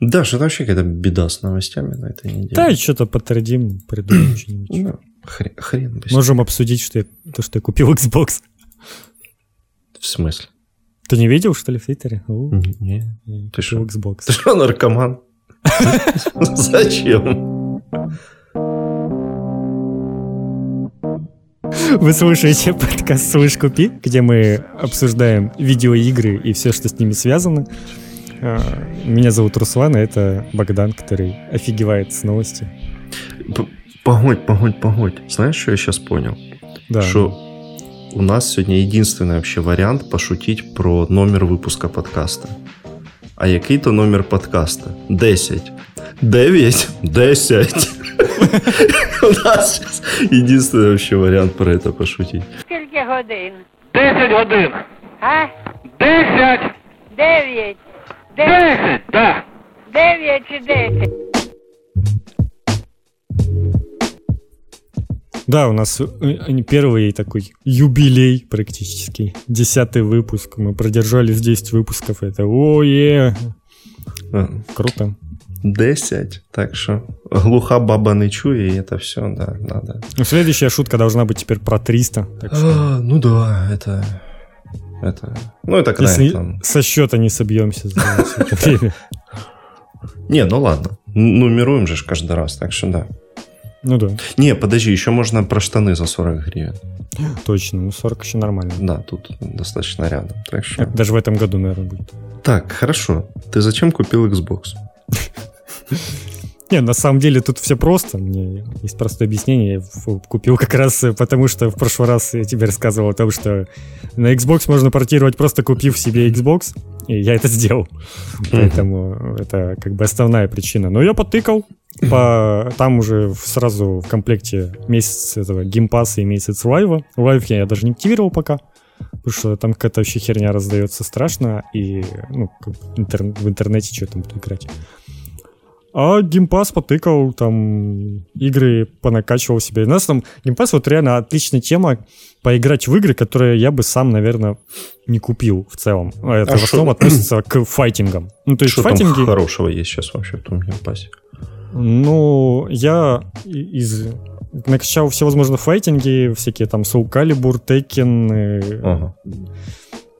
Да, что-то вообще какая-то беда с новостями на этой неделе. Да, что-то подтвердим, придумаем что-нибудь. Ну, хрен, хрен Можем обсудить, что я, то, что я купил Xbox. В смысле? Ты не видел, что ли, в Твиттере? У, Не. я Ты шо? Xbox. Ты что, наркоман? Зачем? Вы слушаете подкаст «Слышь, купи», где мы обсуждаем видеоигры и все, что с ними связано. Э, меня зовут Руслан, а это Богдан, который офигевает с новости. Погодь, погодь, погодь. Знаешь, что я сейчас понял? Да. Что у нас сегодня единственный вообще вариант пошутить про номер выпуска подкаста. А який то номер подкаста? 10. 9? 10. У нас сейчас единственный вообще вариант про это пошутить. Сколько годин? 10 годин. А? 10. 9. Десять, да. Дев'ять чи десять. Да, у нас э, первый такой юбилей практически. Десятый выпуск. Мы продержались 10 выпусков. Это ое! А. Круто. 10, так что глуха баба не чує, и это все, да, надо. Ну, следующая шутка должна быть теперь про 300. Так что... а, ну да, это это... Ну, это когда если там... со счета не собьемся за все это время. Не, ну ладно. Нумеруем же каждый раз, так что да. Ну да, Не, подожди, еще можно про штаны за 40 гривен. точно. Ну, 40 еще нормально. Да, тут достаточно рядом. Так что... Это даже в этом году, наверное, будет. Так, хорошо. Ты зачем купил Xbox? Не, на самом деле тут все просто. Мне есть простое объяснение. Я в- купил как раз э, потому, что в прошлый раз я тебе рассказывал о том, что на Xbox можно портировать, просто купив себе Xbox. И я это сделал. Поэтому это как бы основная причина. Но я потыкал. По... Там уже сразу в комплекте месяц этого Game Pass а и месяц Live а. Live я даже не активировал пока. Потому что там какая-то вообще херня раздается страшно. И ну, как интер- в интернете что там буду играть. А Game Pass потыкал, там игры понакачивал себе. У нас там Game Pass вот реально отличная тема поиграть в игры, которые я бы сам, наверное, не купил в целом. А Это А в шо- основном относится к файтингам. Ну, то есть Что там файтинги... хорошего есть сейчас вообще в том Game Pass е? Ну, я и- из накачал всевозможные файтинги, всякие там Soul Calibur, Tekken, э, Ага.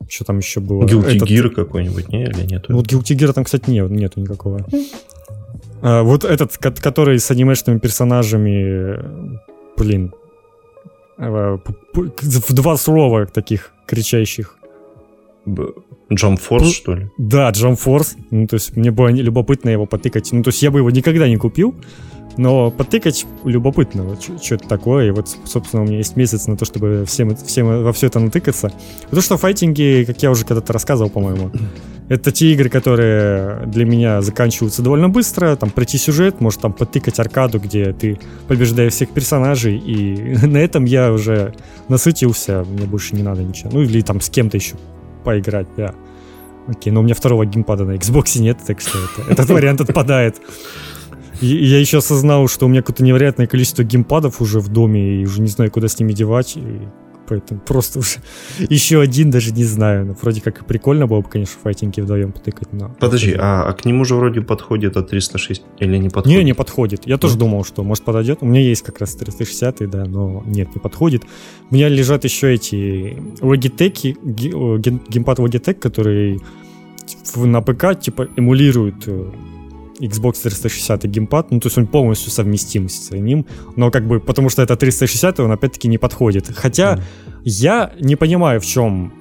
что там еще было? Guilty Этот- Gear какой-нибудь, не? Или нет? Ну, Вот Guilty Gear там, кстати, нет, нету никакого. А, вот этот, ко- который с анимешными персонажами, блин, п- в два слова таких кричащих. Jump Force, Ну, что ли? Да, Jump Force. Ну, то есть мне было любопытно его потыкать. Ну, то есть я бы его никогда не купил, но потыкать любопытно, вот что это такое. И вот, собственно, у меня есть месяц на то, чтобы всем, всем во все это натыкаться. Потому что файтинги, как я уже когда-то рассказывал, по-моему, это те игры, которые для меня заканчиваются довольно быстро. Там пройти сюжет, может там потыкать аркаду, где ты побеждаешь всех персонажей. И на этом я уже насытился, мне больше не надо ничего. Ну или там с кем-то еще поиграть, да. Окей, но у меня второго геймпада на Xbox нет, так что это- этот вариант отпадает. И я еще осознал, что у меня какое-то невероятное количество геймпадов уже в доме, и уже не знаю, куда с ними девать. Поэтому просто уже еще один даже не знаю. Ну, вроде как и прикольно было бы, конечно, файтинги вдвоем потыкать, но... Подожди, а, а к нему же вроде подходит от 306 или не подходит? Не, не подходит. Я тоже думал, что может подойдет. У меня есть как раз 360, да, но нет, не подходит. У меня лежат еще эти Logitech, геймпад Logitech, который в- на ПК типа эмулирует э, Xbox 360 и геймпад, ну то есть он полностью совместим с ним, но как бы потому что это 360, он опять-таки не подходит. Хотя Мгм. я не понимаю, в чем,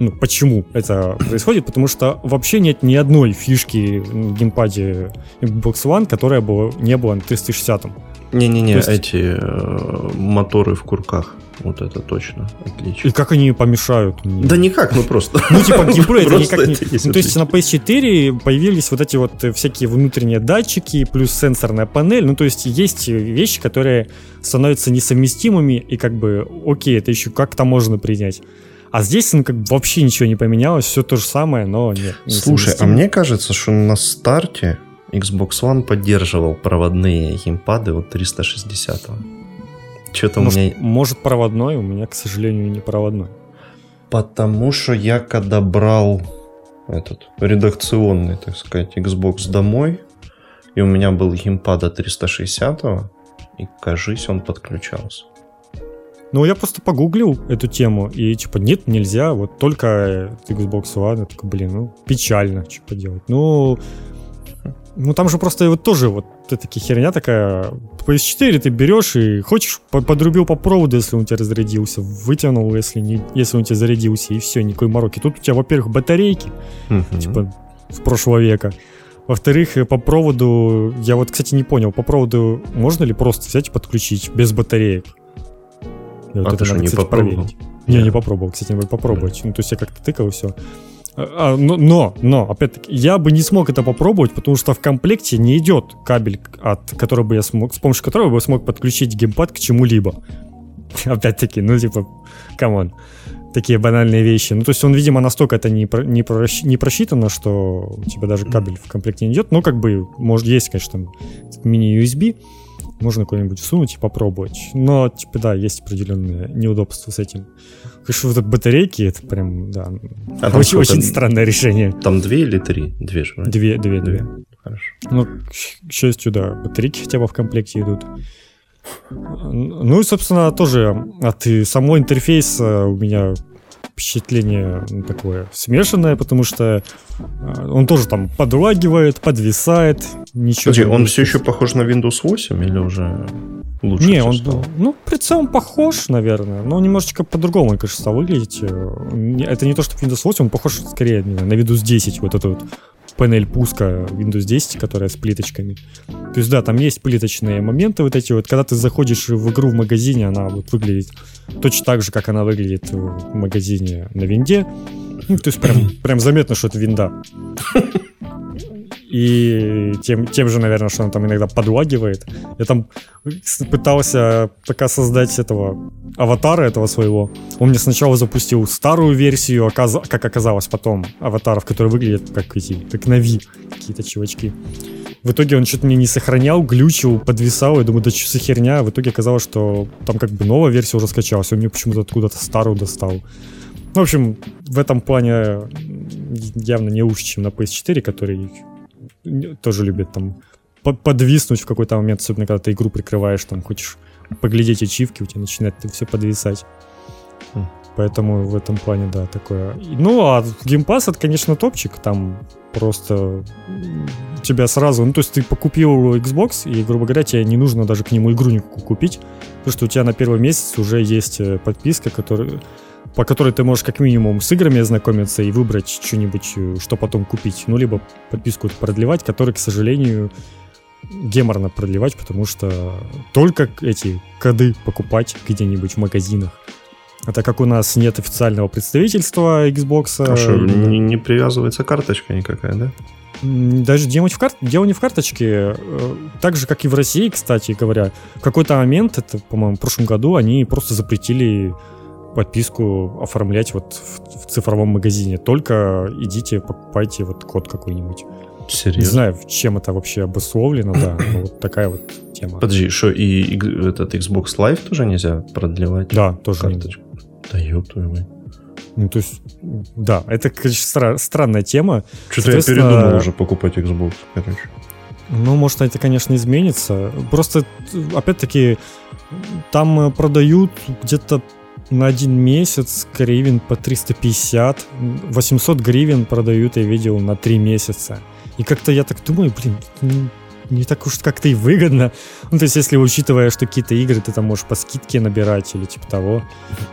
ну, почему это происходит, потому что вообще нет ни одной фишки в геймпаде Xbox One, которая была, не была на 360. Не-не-не, есть- эти э, моторы в курках. Вот это точно отлично. И как они помешают мне? Да никак, ну просто. Ну, типа, геймплей это никак не... Ну, то есть на PS4 появились вот эти вот э, всякие внутренние датчики, плюс сенсорная панель. Ну, то есть есть вещи, которые становятся несовместимыми, и как бы, окей, это еще как-то можно принять. А здесь, ну, как бы вообще ничего не поменялось, все то же самое, но нет. Слушай, а мне кажется, что на старте Xbox One поддерживал проводные геймпады от 360 Что-то у может, меня... может, проводной, у меня, к сожалению, не проводной. Потому что я когда брал этот редакционный, так сказать, Xbox домой, и у меня был геймпада 360 и, кажись, он подключался. Ну, я просто погуглил эту тему, и типа, нет, нельзя, вот только Xbox One, я такой, блин, ну, печально, что поделать. Ну, ну там же просто вот тоже вот такая херня такая. PS4 ты берешь и хочешь, подрубил по проводу, если он у тебя разрядился, вытянул, если, не, если он у тебя зарядился, и все, никакой мороки. Тут у тебя, во-первых, батарейки, uh-huh. типа, с прошлого века. Во-вторых, по проводу, я вот, кстати, не понял, по проводу можно ли просто взять и подключить без батареек? Я вот а это ты надо, не кстати, попробовал? проверить. Не, не попробовал, кстати, надо попробовать. Ну, то есть я как-то тыкал и все. А, но, но, но, опять-таки, я бы не смог это попробовать, потому что в комплекте не идет кабель, от которого бы я смог, с помощью которого бы я смог подключить геймпад к чему-либо. Опять-таки, ну типа, come on. Такие банальные вещи. Ну, то есть он, видимо, настолько это не, про, не, про, не просчитано, что у тебя даже кабель в комплекте не идет. Ну, как бы, может, есть, конечно, мини-USB, можно куда-нибудь всунуть и попробовать. Но, типа, да, есть определенные неудобства с этим. Конечно, вот батарейки, это прям, да, а очень, очень странное решение. Там две или три? Две же, Две, две, две. Хорошо. Ну, к счастью, да, батарейки хотя бы в комплекте идут. Ну и, собственно, тоже от самого интерфейса у меня впечатление такое смешанное, потому что э, он тоже там подлагивает, подвисает, ничего. Подожди, он все еще похож на Windows 8 или уже лучше? Не, он, стал? ну, при целом похож, наверное, но немножечко по-другому, конечно, стал выглядеть. Э, это не то, что Windows 8, он похож скорее на Windows 10, вот это вот панель пуска Windows 10, которая с плиточками. То есть, да, там есть плиточные моменты вот эти вот. Когда ты заходишь в игру в магазине, она вот выглядит точно так же, как она выглядит в магазине на винде. Ну, то есть, прям, прям заметно, что это винда. И тем, тем же, наверное, что она там иногда подлагивает. Я там пытался пока создать этого аватара этого своего. Он мне сначала запустил старую версию, как оказалось потом, аватаров, которые выглядят как эти, как Нави, какие-то чувачки. В итоге он что-то мне не сохранял, глючил, подвисал. Я думаю, да что за херня? В итоге оказалось, что там как бы новая версия уже скачалась. Он мне почему-то откуда-то старую достал. В общем, в этом плане явно не лучше, чем на PS4, который тоже любит там подвиснуть в какой-то момент, особенно когда ты игру прикрываешь, там хочешь поглядеть ачивки, у тебя начинает это все подвисать. Поэтому в этом плане, да, такое. Ну, а Game Pass это, конечно, топчик. Там просто тебя сразу... Ну, то есть ты покупил Xbox, и, грубо говоря, тебе не нужно даже к нему игру никакую купить, потому что у тебя на первый месяц уже есть э, подписка, которая по которой ты можешь как минимум с играми ознакомиться и выбрать что-нибудь, э, что потом купить. Ну, либо подписку продлевать, которую, к сожалению, геморно продлевать, потому что только эти коды покупать где-нибудь в магазинах. А так как у нас нет официального представительства Xbox... А что, не, не привязывается карточка никакая, да? Даже дело не, в кар... дело не в карточке. Э, так же, как и в России, кстати говоря. В какой-то момент, это, по-моему, в прошлом году, они просто запретили подписку оформлять вот в, в цифровом магазине. Только идите, покупайте вот код какой-нибудь. Серьезно? Не знаю, чем это вообще обусловлено, да, но вот такая вот тема. Подожди, что, и этот Xbox Live тоже нельзя продлевать? Да, тоже карточку? Да ёб твою мать. Ну, то есть, да, это, конечно, стра- странная тема. Что-то я передумал уже покупать Xbox, короче. Ну, может, это, конечно, изменится. Просто, опять-таки, там продают где-то на один месяц гривен по 350, 800 гривен продают, я видел, на 3 месяца. И как-то я так думаю, блин, не, так уж как-то и выгодно. Ну, то есть, если учитывая, что какие-то игры ты там можешь по скидке набирать или типа того,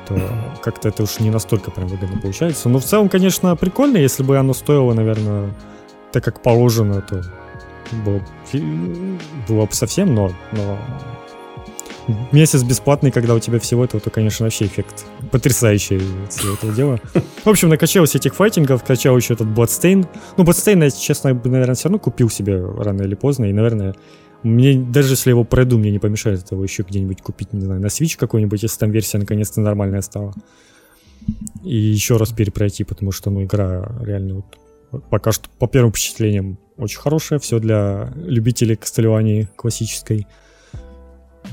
то как-то это уж не настолько прям выгодно получается. Но в целом, конечно, прикольно, если бы оно стоило, наверное, так как положено, то было, было бы совсем, но, но месяц бесплатный, когда у тебя всего этого, то, конечно, вообще эффект потрясающий всего этого дела. В общем, накачался этих файтингов, качал еще этот Bloodstain. Ну, Bloodstain я, честно, наверное, все равно купил себе рано или поздно, и, наверное, мне, даже если его пройду, мне не помешает этого еще где-нибудь купить, не знаю, на Switch какой-нибудь, если там версия наконец-то нормальная стала. И еще раз перепройти, потому что, ну, игра реально вот пока что по первым впечатлениям очень хорошая, все для любителей Кастельвании классической.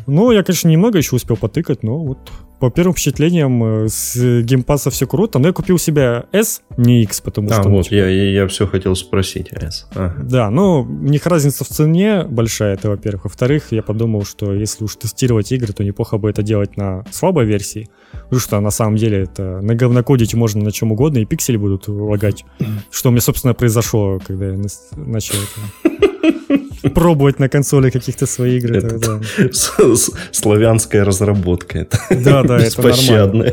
Ну, я, конечно, немного еще успел потыкать, но вот по первым впечатлениям э, с Game Pass а все круто, но я купил себе S, не X, потому А, что... ну, вот, типа, я, я, я все хотел спросить, S. Ага. Да, ну, у них разница в цене большая, это во-первых. Во-вторых, я подумал, что если уж тестировать игры, то неплохо бы это делать на слабой версии. Потому что на самом деле это наговнокодить можно на чем угодно, и пиксели будут лагать. Что у меня, собственно, произошло, когда я начал это пробовать на консоли каких-то свои игры. Это- да, Славянская разработка. Это Да, да, это нормально.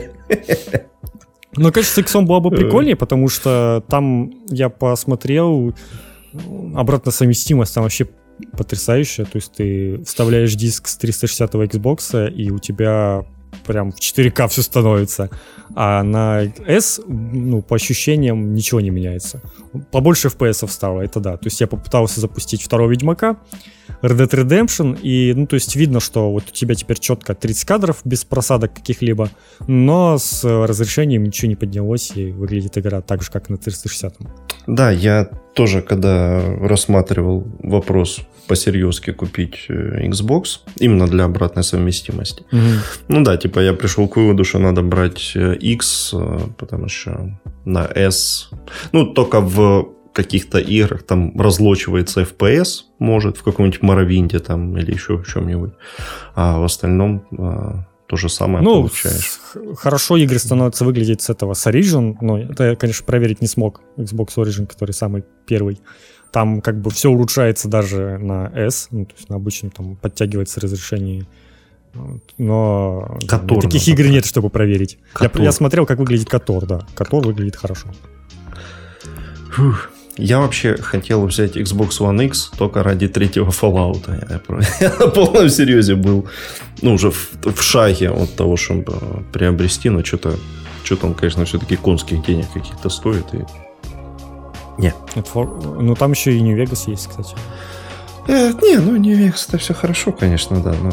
Ну, конечно, с X было бы прикольнее, потому что там я посмотрел, обратно совместимость там вообще потрясающая. То есть ты вставляешь диск с 360 Xbox, и у тебя прям в 4К все становится. А на S, ну, по ощущениям, ничего не меняется. Побольше FPS стало, это да. То есть я попытался запустить второго Ведьмака, Red Dead Redemption, и, ну, то есть видно, что вот у тебя теперь четко 30 кадров без просадок каких-либо, но с разрешением ничего не поднялось, и выглядит игра так же, как на 360. Да, я тоже, когда рассматривал вопрос посерьезки купить э, Xbox, именно для обратной совместимости. Ну да, типа я пришел к выводу, что надо брать э, X, э, потому что на S, ну только в каких-то играх там разлочивается FPS, может, в каком-нибудь Моровинде там или еще в чем-нибудь, а в остальном э, то же самое Ну, получаешь. хорошо игры становятся выглядеть с этого, с Origin, но это я, конечно, проверить не смог, Xbox Origin, который самый первый. Там как бы все улучшается даже на S, ну, то есть на обычном там подтягивается разрешение. Но Котор таких надо игр нет, чтобы проверить. Я, я смотрел, как выглядит Котор, да. Котор выглядит хорошо. Фух. Я вообще хотел взять Xbox One X только ради третьего Fallout. Я, на полном серьезе был, ну, уже в, в шаге от того, чтобы э, приобрести, но что-то что-то он, конечно, все-таки конских денег каких-то стоит. И... Не. Фор- Ну, там еще и New Vegas есть, кстати. Э, не, ну, не Vegas, это все хорошо, конечно, да, но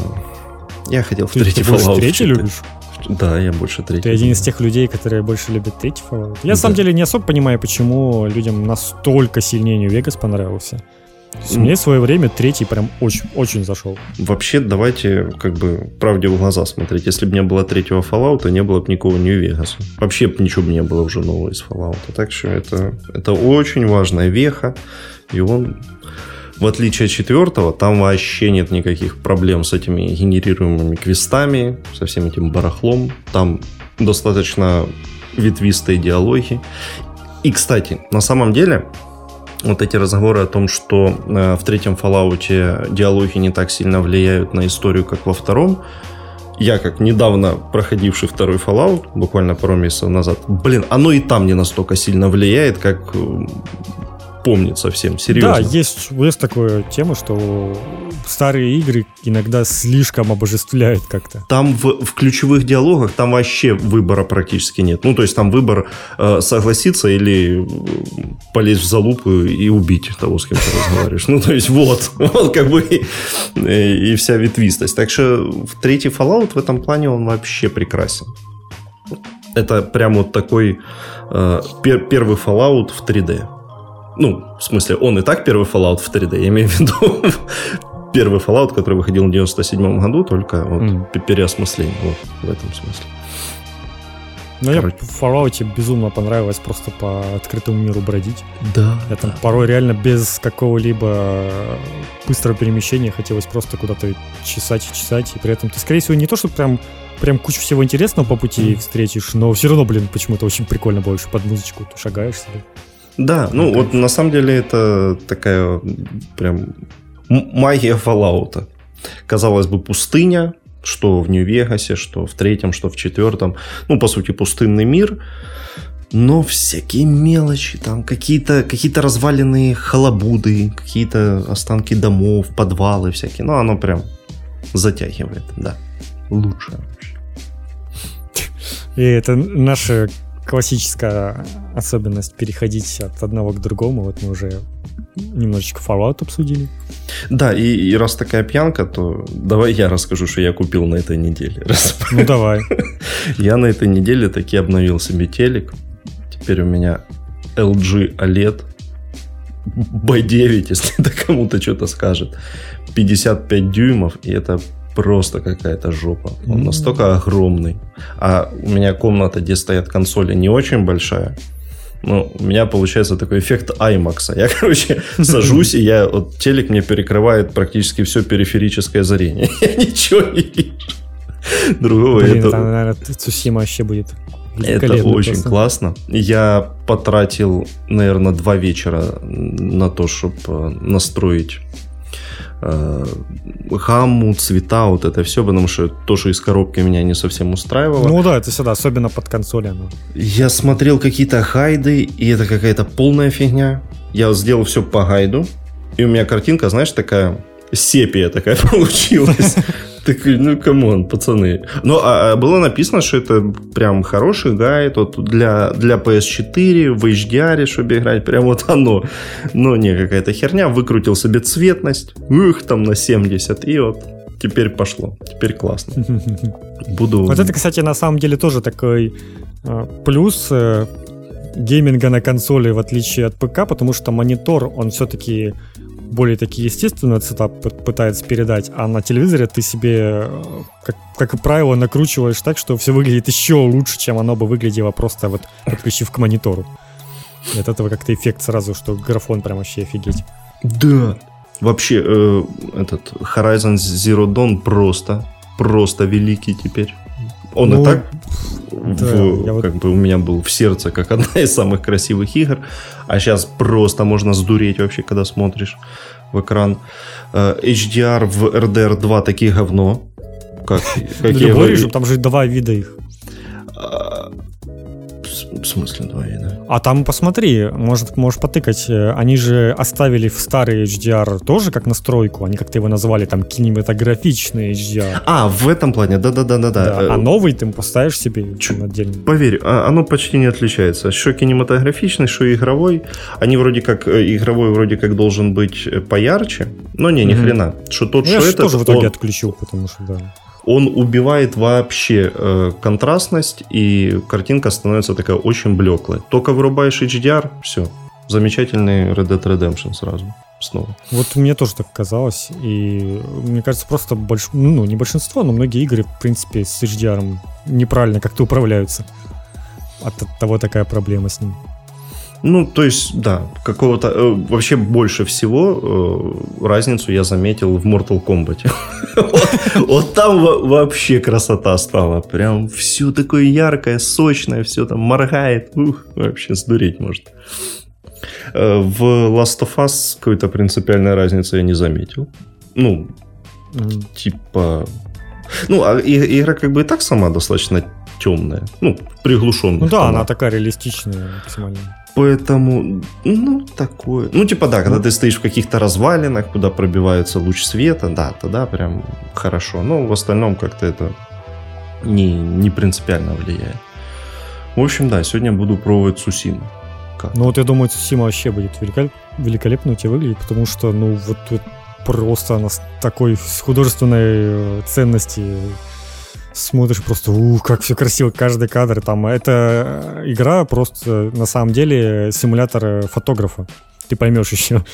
я хотел в Ты, третий ты Fallout. третий читать. любишь? Да, я больше третий. Ты один из тех людей, которые больше любят третий Fallout. Я, на Да. самом деле, не особо понимаю, почему людям настолько сильнее Vegas понравился. Ну. Мне в свое время третий прям очень, очень зашел. Вообще, давайте как бы правде в глаза смотреть. Если бы не было третьего Fallout, не было бы никакого Нью-Вегаса. Вообще б ничего бы не было уже нового из Fallout. Так что это, это очень важная веха. И он, в отличие от четвертого, там вообще нет никаких проблем с этими генерируемыми квестами, со всем этим барахлом. Там достаточно ветвистые диалоги. И, кстати, на самом деле, вот эти разговоры о том, что э, в третьем Fallout диалоги не так сильно влияют на историю, как во втором, я, как недавно проходивший второй Fallout, буквально пару месяцев назад, блин, оно и там не настолько сильно влияет, как э, помнится всем, серьезно. Да, есть, есть такая тема, что старые игры иногда слишком обожествляют как-то. Там в, в ключевых диалогах там вообще выбора практически нет. Ну, то есть там выбор э, согласиться или э, полезть в залупу и убить того, с кем ты разговариваешь. Ну, то есть вот, вот как бы и, и вся ветвистость. Так что в третий Fallout в этом плане он вообще прекрасен. Это прям вот такой э, пер- первый Fallout в 3D. Ну, в смысле, он и так первый Fallout в 3D. Я имею в виду первый Fallout, который выходил в 97 году, только вот п- переосмысление. Вот в этом смысле. Но я в Fallout безумно понравилось просто по открытому миру бродить. Да. Я там порой реально без какого-либо быстрого перемещения хотелось просто куда-то чесать и чесать. И при этом ты, скорее всего, не то, что прям прям кучу всего интересного по пути Мгм. встретишь, но все равно, блин, почему-то очень прикольно больше под музычку ты шагаешь себе. Да, ну вот на самом деле это такая прям магия Fallout. Казалось бы, пустыня, что в Нью-Вегасе, что в третьем, что в четвертом. Ну, по сути, пустынный мир. Но всякие мелочи, там какие-то какие разваленные халабуды, какие-то останки домов, подвалы всякие. Ну, оно прям затягивает, да. Лучше. И это наша классическая особенность переходить от одного к другому. Вот мы уже немножечко Fallout обсудили. Да, и, и раз такая пьянка, то давай я расскажу, что я купил на этой неделе. Раз Ну давай. Я на этой неделе таки обновил себе телек. Теперь у меня LG OLED B9, если это кому-то что-то скажет. 55 дюймов, и это просто какая-то жопа. Он М. настолько огромный. А у меня комната, где стоят консоли, не очень большая. Ну, у меня получается такой эффект IMAX. Я, короче, сажусь, и я, вот телек мне перекрывает практически все периферическое зрение. Я ничего не вижу. Другого Блин, это- там, наверное, Цусима вообще будет это очень просто. классно. Я потратил, наверное, два вечера на то, чтобы настроить э, гамму, цвета, вот это все, потому что то, что из коробки меня не совсем устраивало. Ну да, это всегда, особенно под консоли оно. Я смотрел какие-то гайды, и это какая-то полная фигня. Я сделал все по гайду, и у меня картинка, знаешь, такая сепия такая получилась. Такой, ну, come on, пацаны. Ну, а, а было написано, что это прям хороший гайд вот для, для PS4 в HDR, чтобы играть, прям вот оно. Но не, какая-то херня, выкрутил себе цветность, ух, там на 70, и вот теперь пошло, теперь классно. Буду... Вот это, кстати, на самом деле тоже такой э, плюс э, гейминга на консоли, в отличие от ПК, потому что монитор, он все-таки более таки естественно цвета п- пытается передать, а на телевизоре ты себе, э, как, как и правило, накручиваешь так, что все выглядит еще лучше, чем оно бы выглядело просто вот подключив к монитору. И от этого как-то эффект сразу, что графон прям вообще офигеть. Да. Вообще, э, этот Horizon Zero Dawn просто, просто великий теперь. Он Ну, и так да, в- я вот- как бы у меня был в сердце как одна из самых красивых игр, а сейчас просто можно сдуреть вообще, когда смотришь в экран. Э, HDR в RDR 2 такие говно. Как, как я Любой говорю. режим, там же два вида их. Смысле вида? А там посмотри, может, можешь потыкать. э, Они же оставили в старый HDR тоже как настройку. Они как-то его назвали там кинематографичный HDR. А, в этом плане, да-да-да-да. Да, Э, а новый ты поставишь себе там отдельно. Поверь, а- оно почти не отличается. Что кинематографичный, что игровой. Они вроде как, э, игровой вроде как должен быть э, поярче. Но не, ни Мгм. хрена. Что тот, Ну, я что этот, тоже в итоге он, отключил, потому что, да. Он убивает вообще э, контрастность, и картинка становится такая очень блеклая. Только вырубаешь HDR, все. Замечательный Red Dead Redemption сразу. Снова. Вот мне тоже так казалось. И мне кажется, просто больш... ну, не большинство, но многие игры, в принципе, с HDR неправильно как-то управляются. От, того такая проблема с ним. Ну, то есть, да, какого-то... э, вообще больше всего э, разницу я заметил в Mortal Kombat. Вот- там во- вообще красота стала. Прям все такое яркое, сочное, все там моргает. Ух, вообще сдуреть может. Э, В Last of Us какой-то принципиальной разницы я не заметил. Ну, типа... Ну, а игра как бы и так сама достаточно темная. Ну, приглушенная. Ну да, она такая реалистичная максимально. Поэтому, ну, такое. Ну, типа, да, когда ты стоишь в каких-то развалинах, куда пробивается луч света, да, тогда прям хорошо. Но в остальном как-то это не, не принципиально влияет. В общем, да, сегодня буду пробовать Сусиму. Как? Ну вот я думаю, Цусима вообще будет великолеп- великолепно у тебя выглядеть, потому что, ну, вот, вот просто она с такой художественной э, ценности смотришь просто, ух, как все красиво, каждый кадр там. Это э, игра просто, на самом деле, симулятор э, фотографа. Ты поймешь еще.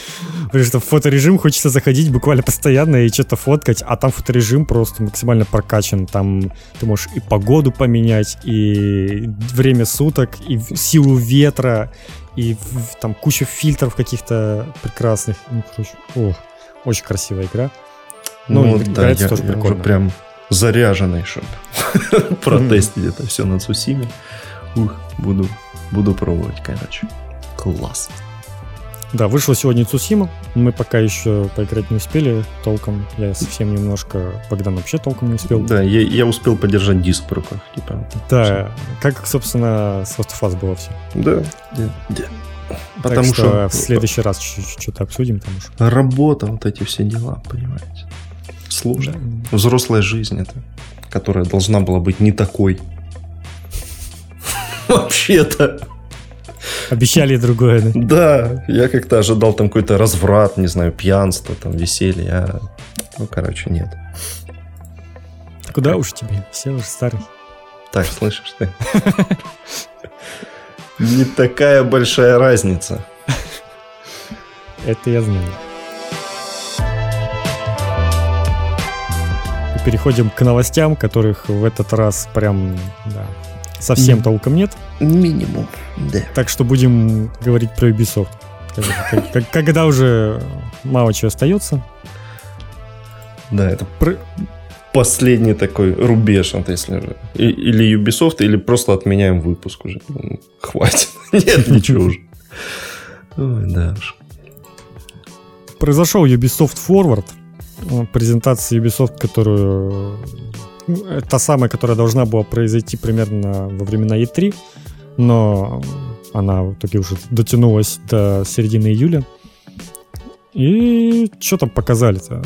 Потому что в фоторежим хочется заходить буквально постоянно и что-то фоткать, а там фоторежим просто максимально прокачан. Там ты можешь и погоду поменять, и время суток, и силу ветра, и там куча фильтров каких-то прекрасных. Ну, короче, ох, очень красивая игра. Ну, Ну, да, я, тоже прикольно. прям заряженный, чтобы протестить это все на Цусиме. Ух, буду, буду пробовать, короче. Класс. Да, вышла сегодня Цусима. Мы пока еще поиграть не успели толком. Я совсем немножко... Богдан вообще толком не успел. Да, я, я успел подержать диск в руках, типа. Да, как, собственно, с Last of Us было все. Да, да, да. так Потому что, что в следующий раз что-то обсудим, потому что... работа, вот эти все дела, понимаете. Сложно. Взрослая жизнь это, которая должна была быть не такой. Вообще-то. Обещали другое, да? Да, я как-то ожидал там какой-то разврат, не знаю, пьянство, там, веселье, а... Ну, короче, нет. Куда уж тебе? Все уже старый. Так, слышишь ты? Не такая большая разница. Это я знаю. Переходим к новостям, которых в этот раз прям да, совсем Мгм. толком нет. Минимум, да. Так что будем говорить про Ubisoft. Когда уже мало чего остается. Да, это последний такой рубеж, вот если же. Или Ubisoft, или просто отменяем выпуск уже. Ну, Хватит. Нет, ничего уже. Ой, да уж. Произошел Ubisoft Forward. Э, Презентация Ubisoft, которую... это Та самая, которая должна была произойти примерно во времена E3, но она в итоге уже дотянулась до середины июля. И что там показали-то?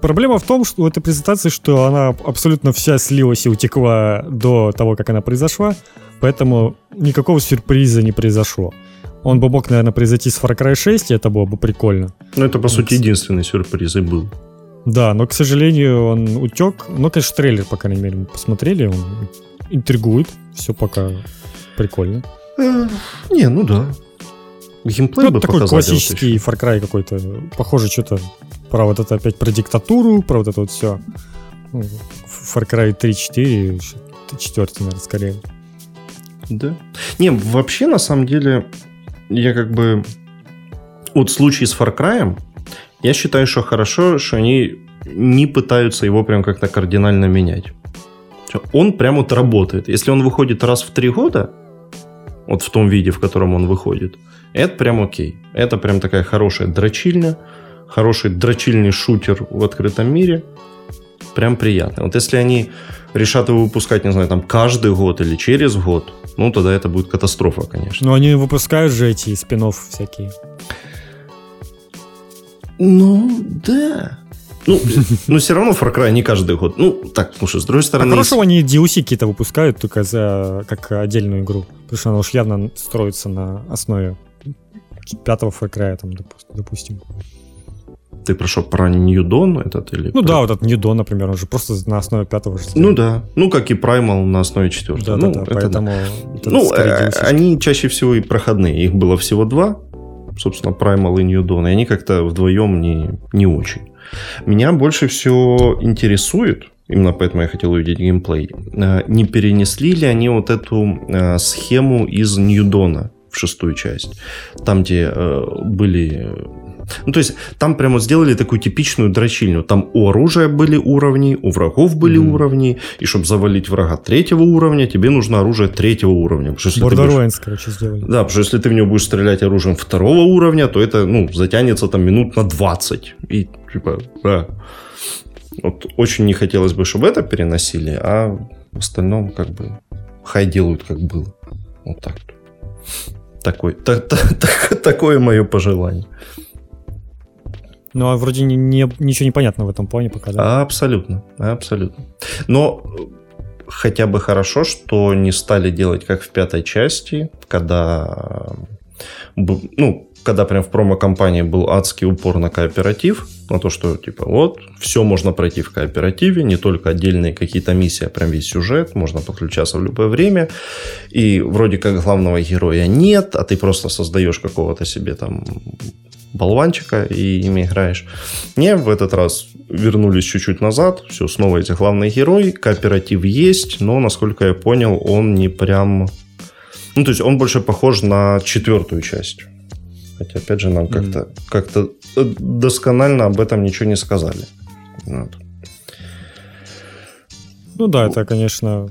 Проблема в том, что у этой презентации, что она абсолютно вся слилась и утекла до того, как она произошла, поэтому никакого сюрприза не произошло. Он бы мог, наверное, произойти с Far Cry 6, и это было бы прикольно. Ну, это, по сути, единственный сюрприз и был. Да, но, к сожалению, он утек. Ну, конечно, трейлер, по крайней мере, мы посмотрели. Он интригует. Все пока прикольно. Э, Не, ну да. Геймплей Ну, бы такой вот классический. Far Cry какой-то. Похоже, что-то про вот это опять про диктатуру, про вот это вот все. Far Cry 3-4, четвертый, наверное, скорее. Да. Не, вообще, на самом деле, я как бы... Вот в случае с Far Cry, я считаю, что хорошо, что они не пытаются его прям как-то кардинально менять. Он прям вот работает. Если он выходит раз в три года, вот в том виде, в котором он выходит, это прям окей. Это прям такая хорошая дрочильня, хороший дрочильный шутер в открытом мире. Прям приятно. Вот если они решат его выпускать, не знаю, там каждый год или через год, ну тогда это будет катастрофа, конечно. Но они выпускают же эти спин всякие. Ну, да. Ну, но все равно Far Cry не каждый год. Ну, так, слушай, с другой А стороны... хорошо они DLC какие-то выпускают только за как отдельную игру. Потому что она уж явно строится на основе пятого Far Cry, там, допу- допустим. Ты про что, про New Dawn этот или... Ну про- да, вот этот New Dawn, например, он же просто на основе пятого же Ну да. Ну, как и Primal на основе Да, четвертого. да, ну, да, это поэтому... это Ну, э, они чаще всего и проходные. Их было всего два. Собственно, Primal и New Dawn. И они как-то вдвоем не, не очень. Меня больше всего интересует, именно поэтому я хотел увидеть геймплей, э, не перенесли ли они вот эту э, схему из Dawn в шестую часть. Там, где были... Ну, то есть, там прямо сделали такую типичную дрочильню. Там у оружия были уровни, у врагов были Мгм. уровни, и чтобы завалить врага третьего уровня, тебе нужно оружие третьего уровня. Ты будешь- короче, сделали. да, потому что если ты в него будешь стрелять оружием второго уровня, то это, ну, затянется там минут на 20. И, типа, да. Вот очень не хотелось бы, чтобы это переносили, а в остальном, как бы, хай делают, как было. Вот так. Такой, та- та- та- такое мое пожелание. Ну, а вроде не, не- ничего не понятно в этом плане пока, да? Абсолютно, абсолютно. Но хотя бы хорошо, что не стали делать как в пятой части, когда, э, ну, когда прям в промо-компании был адский упор на кооператив, на то, что, типа, вот, все можно пройти в кооперативе, не только отдельные какие-то миссии, а прям весь сюжет, можно подключаться в любое время, и вроде как главного героя нет, а ты просто создаешь какого-то себе там болванчика и ими играешь. Не, в этот раз вернулись чуть-чуть назад, все, снова эти главный герой, кооператив есть, но, насколько я понял, он не прям... Ну, то есть он больше похож на четвертую часть. Хотя, опять же, нам как-то как-то э, досконально об этом ничего не сказали. Вот. Ну да, это, конечно,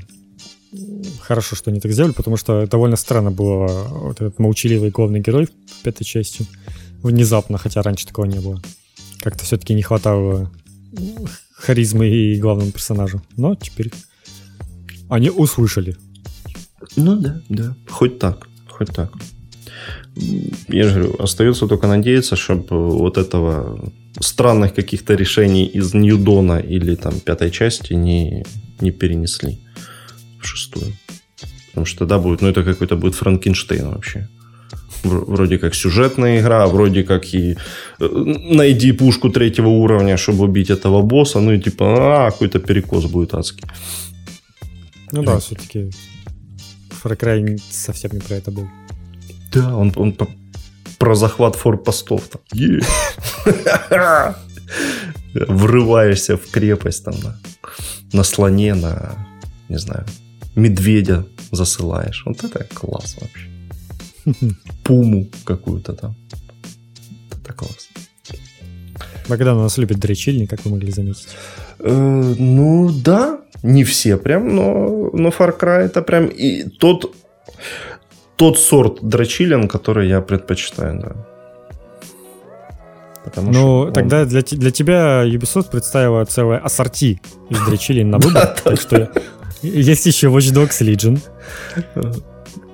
хорошо, что они так сделали, потому что довольно странно было вот этот молчаливый главный герой в пятой части. Внезапно, хотя раньше такого не было. Как-то все-таки не хватало харизмы и главному персонажу. Но теперь они услышали. Ну да, да. Хоть так, хоть так. Я же говорю, остается только надеяться, чтобы вот этого странных каких-то решений из Ньюдона или там пятой части не, не перенесли в шестую. Потому что тогда будет, ну это какой-то будет Франкенштейн вообще. Вроде как сюжетная игра, вроде как и э, найди пушку третьего уровня, чтобы убить этого босса, ну и типа, а, какой-то перекос будет адский. Ну да, все-таки Far Cry совсем не про это был. Да, он, он по- про захват форпостов там. Е. врываешься в крепость там на, на слоне, на, не знаю, медведя засылаешь. Вот это класс вообще. Пуму какую-то там. Это класс. Богдан у нас любит дрочильни, как вы могли заметить. Э, ну да, не все прям, но, но Far Cry это прям и тот, тот сорт дрочилин, который я предпочитаю, да. Потому ну, он... тогда для, для тебя Ubisoft представила целое ассорти из дрочилин на выбор, так что есть еще Watch Dogs Legion,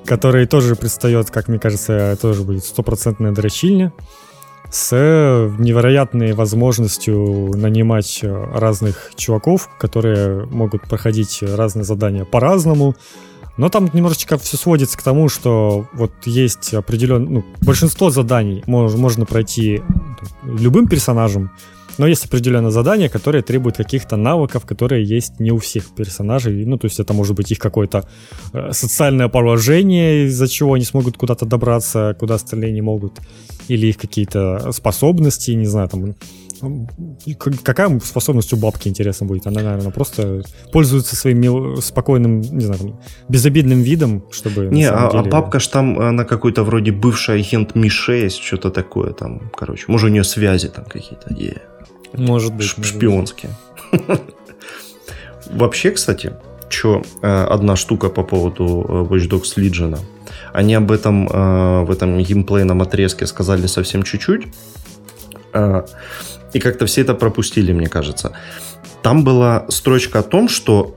который тоже предстает, как мне кажется, тоже будет стопроцентная дрочильня с невероятной возможностью нанимать разных чуваков, которые могут проходить разные задания по-разному. Но там немножечко все сводится к тому, что вот есть определенное... Ну, большинство заданий мож, можно пройти любым персонажем, но есть определенное задание, которое требует каких-то навыков, которые есть не у всех персонажей. Ну, то есть это может быть их какое-то э, социальное положение, из-за чего они смогут куда-то добраться, куда остальные не могут. Или их какие-то способности, не знаю, там Какая способность у бабки, интересно, будет? Она, наверное, просто пользуется своим мил... спокойным, не знаю, там, безобидным видом, чтобы... Не, а, деле... а бабка ж там, она какой-то вроде бывший агент Ми-6, что-то такое там, короче. Может, у нее связи там какие-то. Yeah. Может быть. Ш- шпионские. Вообще, кстати, что э, одна штука по поводу э, Watch Dogs Legion. Они об этом э, в этом геймплейном отрезке сказали совсем чуть-чуть. И как-то все это пропустили, мне кажется. Там была строчка о том, что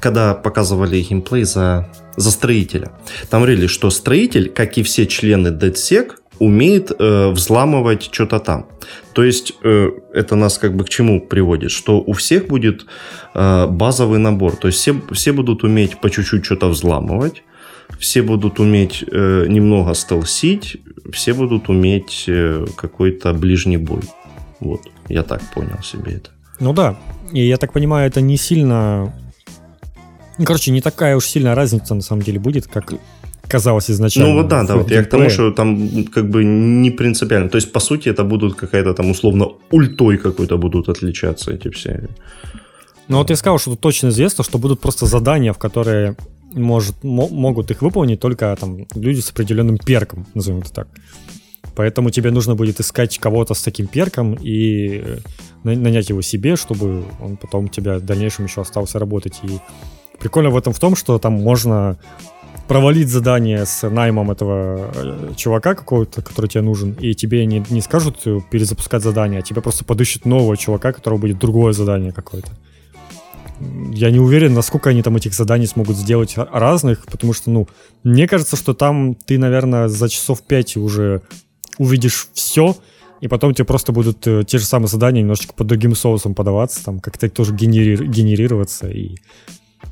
когда показывали геймплей за, за строителя, там говорили, что строитель, как и все члены DeadSec, умеет э, взламывать что-то там. То есть э, это нас как бы к чему приводит? Что у всех будет э, базовый набор. То есть все, все будут уметь по чуть-чуть что-то взламывать, все будут уметь э, немного стелсить, все будут уметь э, какой-то ближний бой. Вот, я так понял себе это. Ну да, и я так понимаю, это не сильно... Ну, короче, не такая уж сильная разница на самом деле будет, как казалось изначально. Ну вот да, да, вот я к тому, что там как бы не принципиально. То есть, по сути, это будут какая-то там условно ультой какой-то будут отличаться эти все. Ну вот я сказал, что тут точно известно, что будут просто задания, в которые может, могут их выполнить только там люди с определенным перком, назовем это так. Поэтому тебе нужно будет искать кого-то с таким перком и э, нанять его себе, чтобы он потом у тебя в дальнейшем еще остался работать. И прикольно в этом в том, что там можно провалить задание с наймом этого э, чувака какого-то, который тебе нужен, и тебе не, не скажут э, перезапускать задание, а тебе просто подыщут нового чувака, которого будет другое задание какое-то. Я не уверен, насколько они там этих заданий смогут сделать разных, потому что, ну, мне кажется, что там ты, наверное, за часов 5 уже увидишь все, и потом тебе просто будут э, те же самые задания немножечко под другим соусом подаваться, там как-то тоже генери- генерироваться, и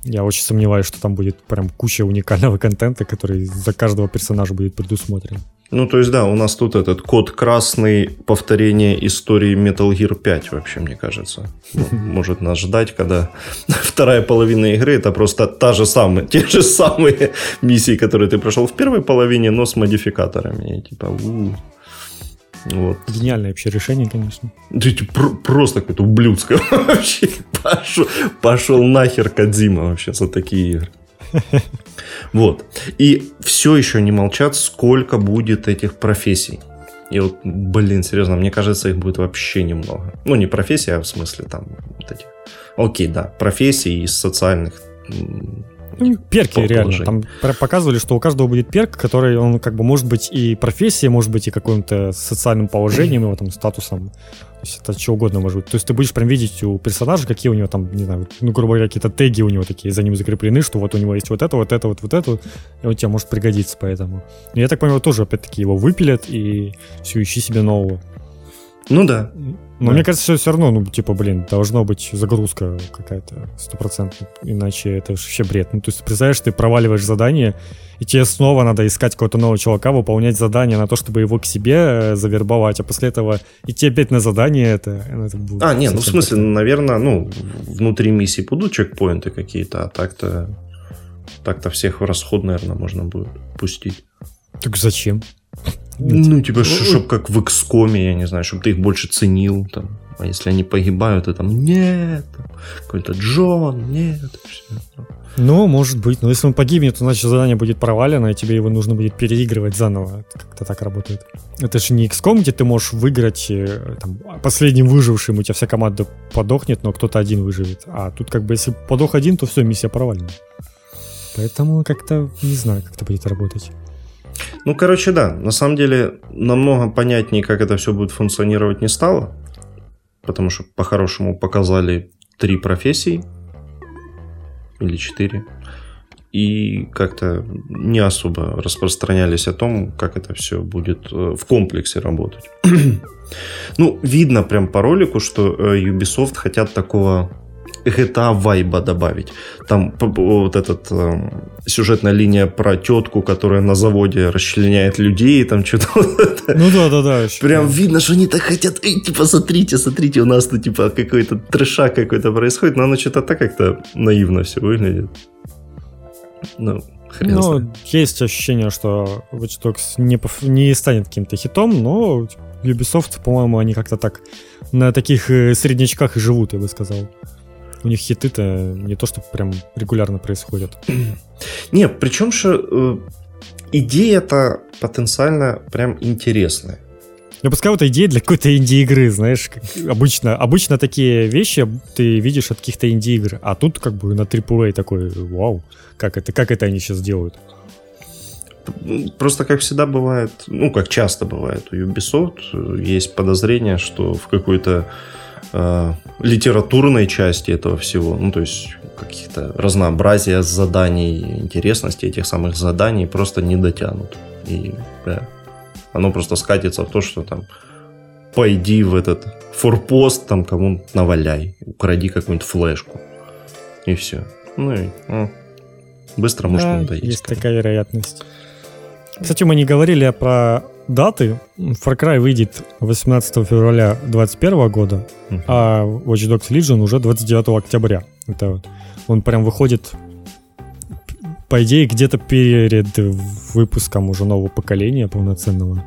я очень сомневаюсь, что там будет прям куча уникального контента, который за каждого персонажа будет предусмотрен. Ну, то есть, да, у нас тут этот код красный, повторение истории Metal Gear 5, вообще, мне кажется. Может нас ждать, когда вторая половина игры это просто та же самая, те же самые миссии, которые ты прошел в первой половине, но с модификаторами. И, типа, у вот. Гениальное вообще решение, конечно. Просто какое-то ублюдское вообще. Пошел, пошел нахер Кадзима вообще за такие игры. Вот. И все еще не молчат, сколько будет этих профессий. И вот, блин, серьезно, мне кажется, их будет вообще немного. Ну, не профессия, а в смысле там вот этих. Окей, да, профессии из социальных перки реально. Там показывали, что у каждого будет перк, который, он как бы может быть и профессией, может быть и каким-то социальным положением, его там статусом. То есть это что угодно может быть. То есть ты будешь прям видеть у персонажа, какие у него там, не знаю, ну, грубо говоря, какие-то теги у него такие за ним закреплены, что вот у него есть вот это, вот это, вот, вот это, и он тебе может пригодиться поэтому. И я так понимаю, тоже опять-таки его выпилят и все, ищи себе нового. Ну да. Но да. мне кажется, что все равно, ну, типа, блин, должна быть загрузка какая-то стопроцентная, иначе это вообще бред. Ну, то есть, представляешь, ты проваливаешь задание, и тебе снова надо искать какого-то нового чувака, выполнять задание на то, чтобы его к себе э, завербовать, а после этого идти опять на задание, это, ну, это будет... А, нет, ну, в смысле, просто... наверное, ну, внутри миссии будут чекпоинты какие-то, а так-то так-то всех в расход, наверное, можно будет пустить. Так зачем? Ну, типа, чтобы как в XCOM, я не знаю, чтобы ты их больше ценил, там. А если они погибают, то там нет, там, какой-то Джон, нет, все. Ну, может быть. Но если он погибнет, то значит задание будет провалено, и тебе его нужно будет переигрывать заново. Это как-то так работает. Это же не XCOM, где ты можешь выиграть э, там, последним выжившим, у тебя вся команда подохнет, но кто-то один выживет. А тут как бы если подох один, то все, миссия провалена. Поэтому как-то не знаю, как это будет работать. Ну, короче, да. На самом деле, намного понятнее, как это все будет функционировать, не стало. Потому что, по-хорошему, показали три профессии. Или четыре. И как-то не особо распространялись о том, как это все будет э, в комплексе работать. ну, видно прям по ролику, что э, Ubisoft хотят такого GTA вайба добавить. Там вот этот э, сюжетная линия про тетку, которая на заводе расчленяет людей, там что-то Ну да, да, да. Прям видно, что они так хотят, эй, типа, смотрите, смотрите, у нас тут типа какой-то трешак какой-то происходит, но оно что-то так как-то наивно все выглядит. Ну, хрен Ну, знает. есть ощущение, что Watch Dogs не, не станет каким-то хитом, но Ubisoft, по-моему, они как-то так на таких э, среднячках и живут, я бы сказал у них хиты-то не то, что прям регулярно происходят. Не, причем же э, идея-то потенциально прям интересная. Бы сказал, это идея для какой-то инди-игры, знаешь, как обычно, обычно такие вещи ты видишь от каких-то инди-игр, а тут как бы на AAA такой, вау, как это, как это они сейчас делают? Просто, как всегда бывает, ну, как часто бывает у Ubisoft, э, есть подозрение, что в какой-то э, литературной части этого всего, ну, то есть каких-то разнообразия заданий, интересности этих самых заданий просто не дотянут. И да, оно просто скатится в то, что там пойди в этот форпост, там кому наваляй, укради какую-нибудь флешку. И все. Ну и ну, быстро может да, надоесть. Есть такая вероятность. Кстати, мы не говорили про даты. Far Cry выйдет 18 февраля 2021 года, uh-huh. а Watch Dogs Legion уже 29 октября. Это вот. Он прям выходит, по идее, где-то перед выпуском уже нового поколения полноценного.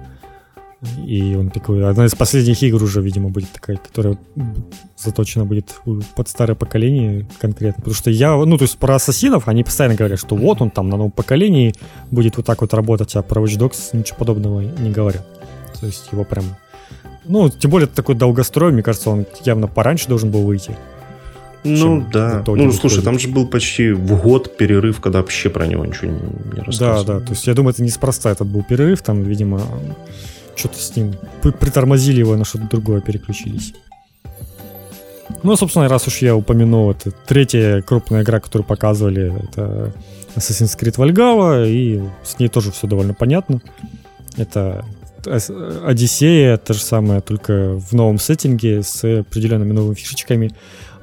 И он такой, одна из последних игр уже, видимо, будет такая, которая заточена будет под старое поколение конкретно. Потому что я, ну, то есть про ассасинов они постоянно говорят, что вот он там на новом поколении будет вот так вот работать, а про Watch Dogs ничего подобного не говорят. То есть его прям... Ну, тем более это такой долгострой, мне кажется, он явно пораньше должен был выйти. Ну да. Ну слушай, там же был почти в год перерыв, когда вообще про него ничего не рассказывали. Да, да. То есть я думаю, это неспроста этот был перерыв, там, видимо, что-то с ним притормозили его на что-то другое, переключились. Ну, собственно, раз уж я упомянул, это третья крупная игра, которую показывали, это Assassin's Creed Valhalla, и с ней тоже все довольно понятно. Это Одиссея, то же самое, только в новом сеттинге с определенными новыми фишечками.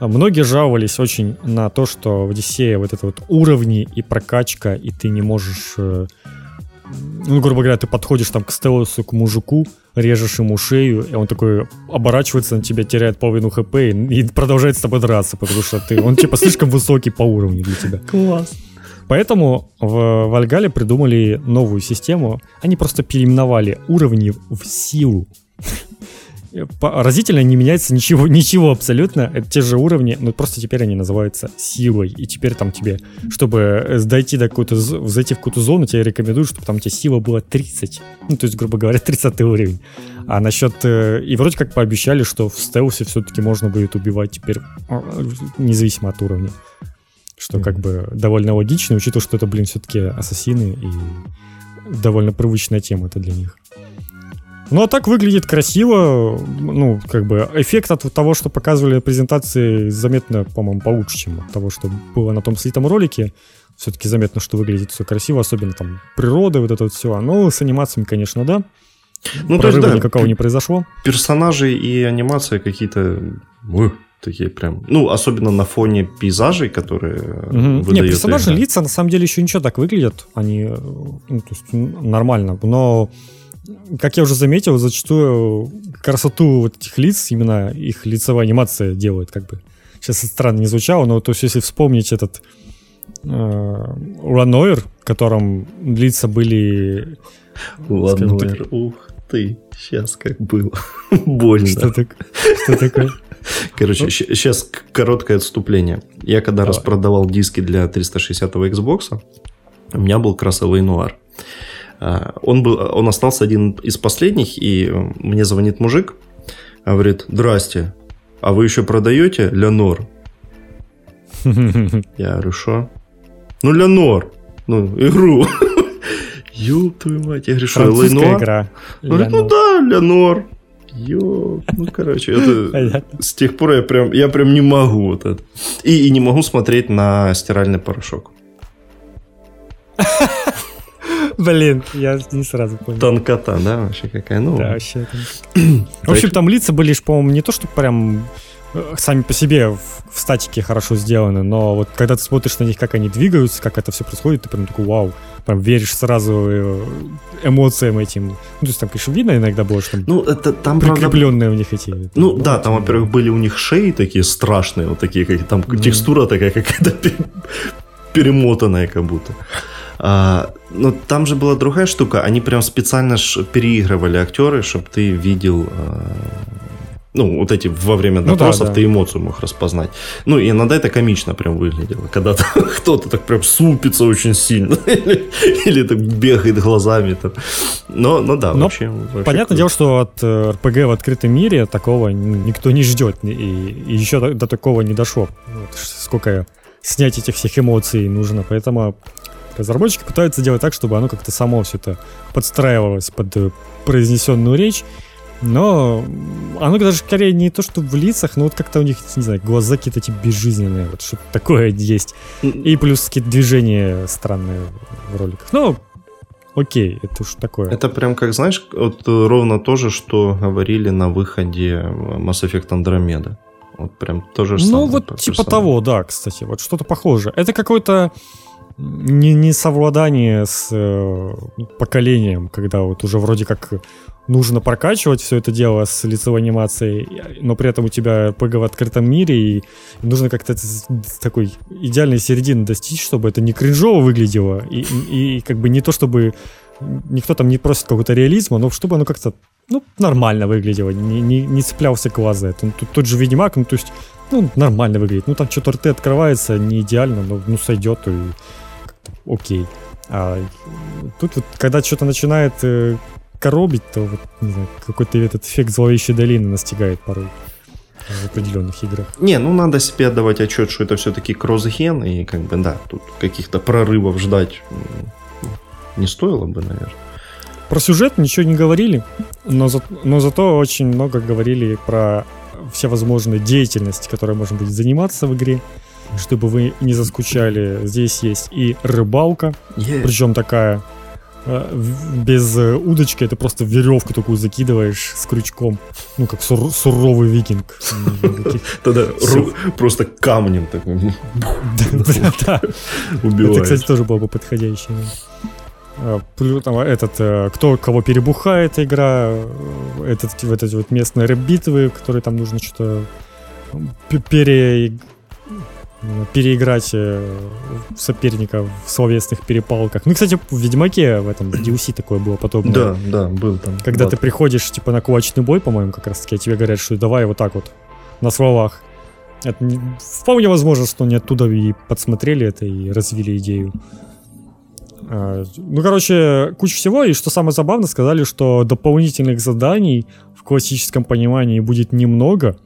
Многие жаловались очень на то, что в Одиссее вот это вот уровни и прокачка, и ты не можешь э, ну, грубо говоря, ты подходишь там к стелусу, к мужику, режешь ему шею, и он такой оборачивается на тебя, теряет половину хп и, и продолжает с тобой драться, потому что ты, он типа слишком высокий по уровню для тебя. Класс. Поэтому в Вальгале придумали новую систему. Они просто переименовали уровни в силу разительно не меняется ничего, ничего абсолютно. Это те же уровни, но просто теперь они называются силой. И теперь там тебе, чтобы э, дойти до какой-то, зайти в какую-то зону, тебе рекомендуют, чтобы там у тебя сила была 30. Ну, то есть, грубо говоря, 30 уровень. А насчет... Э, и вроде как пообещали, что в стелсе все-таки можно будет убивать теперь а, независимо от уровня. Что как бы довольно логично, учитывая, что это, блин, все-таки ассасины и довольно привычная тема это для них. Ну, а так выглядит красиво. Ну, как бы эффект от того, что показывали на презентации, заметно, по-моему, получше, чем от того, что было на том слитом ролике. Все-таки заметно, что выглядит все красиво, особенно там природа, вот это вот все. Ну, с анимациями, конечно, да. Ну, Прорыва то есть, да, никакого не произошло. Персонажи и анимация какие-то такие прям, ну, особенно на фоне пейзажей, которые угу. Не, персонажи, игра. лица, на самом деле, еще ничего так выглядят, они, ну, то есть, нормально, но как я уже заметил, зачастую красоту вот этих лиц, именно их лицевая анимация делает, как бы. Сейчас это странно не звучало, но то есть если вспомнить этот э, Runaway, в котором лица были Вануэр, ух ты, сейчас как было. Больно. Что, так, что такое? Короче, сейчас короткое отступление. Я когда Давай. распродавал диски для 360 Xbox, у меня был Noir. А, Он, был, он остался один из последних, и мне звонит мужик, говорит, здрасте, а вы еще продаете Леонор? Я говорю, что? Ну, Леонор, ну, игру. Ёб твою мать, я говорю, что, Noir? игра. Говорит, ну да, Леонор. Ёп, ну короче, это с тех пор я прям, я прям не могу вот это. И, и не могу смотреть на стиральный порошок. Блин, я не сразу понял. Тонкота, да, вообще какая? Ну, Да, вообще там. В общем, там лица были, по-моему, не то, что прям э, сами по себе в, в статике хорошо сделаны, но вот когда ты смотришь на них, как они двигаются, как это все происходит, ты прям такой, вау, прям веришь сразу э, эмоциям этим. Ну, то есть там, конечно, видно иногда было, что там ну это там правда... прикрепленные у них эти... Ну да, там, во-первых, были у них шеи такие страшные, вот такие, как там текстура такая какая-то пе- перемотанная как будто. А, но там же была другая штука, они прям специально переигрывали актеры, чтобы ты видел, а, ну вот эти во время Ну да, допросов да. ты эмоцию мог распознать. Ну и иногда это комично прям выглядело, когда кто-то так прям супится очень сильно или, или так бегает глазами там. Но, ну да, Но вообще, вообще Понятное круто. дело, что от э, РПГ в открытом мире такого никто не ждет, и, и еще до, до такого не дошло. Вот сколько снять этих всех эмоций нужно, поэтому разработчики пытаются делать так, чтобы оно как-то само все это подстраивалось под э, произнесенную речь, но оно даже скорее не то, что в лицах, но вот как-то у них, не знаю, глаза какие-то эти безжизненные, вот что-то такое есть. И плюс какие-то движения странные в роликах. Ну, окей, это уж такое. Это прям как, знаешь, вот э, ровно то же, что говорили на выходе Mass Effect Andromeda. Вот прям то же самое. Ну, вот типа самое. того, да, кстати, вот что-то похожее. Это какое-то не, не совладание с э, поколением, когда вот уже вроде как нужно прокачивать все это дело с лицевой анимацией, но при этом у тебя РПГ в открытом мире, и нужно как-то такой идеальной середины достичь, чтобы это не кринжово выглядело, и, и, и как бы не то, чтобы никто там не просит какого-то реализма, но чтобы оно как-то ну, нормально выглядело, не, не, не цеплялся глаз за это. Тут тот же Ведьмак, ну, то есть, ну, нормально выглядит. Ну, там что-то рты открывается, не идеально, но, ну, сойдет, и окей. А тут вот, когда что-то начинает э, коробить, то вот, не знаю, какой-то этот эффект зловещей долины настигает порой в определенных играх. Не, ну надо себе отдавать отчет, что это все-таки кросс-ген, и как бы, да, тут каких-то прорывов ждать не стоило бы, наверное. Про сюжет ничего не говорили, но, за- но зато очень много говорили про все возможные деятельности, которой можно будет заниматься в игре, чтобы вы не заскучали. Здесь есть и рыбалка, причем такая э, без э, удочки, это просто веревку такую закидываешь с крючком, ну как сур- суровый викинг. Тогда просто камнем такой убиваешь. Это, кстати, тоже было бы подходящее. А, плю- там, этот, э, кто кого перебухает игра, этот, вот эти вот местные рэп-битвы, которые там нужно что-то пере, переиграть э, соперника в словесных перепалках. Ну, кстати, в Ведьмаке в этом в DLC такое было подобное. Да, да, был там. Когда Да. ты приходишь, типа, на кулачный бой, по-моему, как раз таки, а тебе говорят, что давай вот так вот, на словах. Это не- вполне возможно, что они оттуда и подсмотрели это и развили идею. А, Ну, короче, куча всего, и что самое забавное, сказали, что дополнительных заданий в классическом понимании будет немного,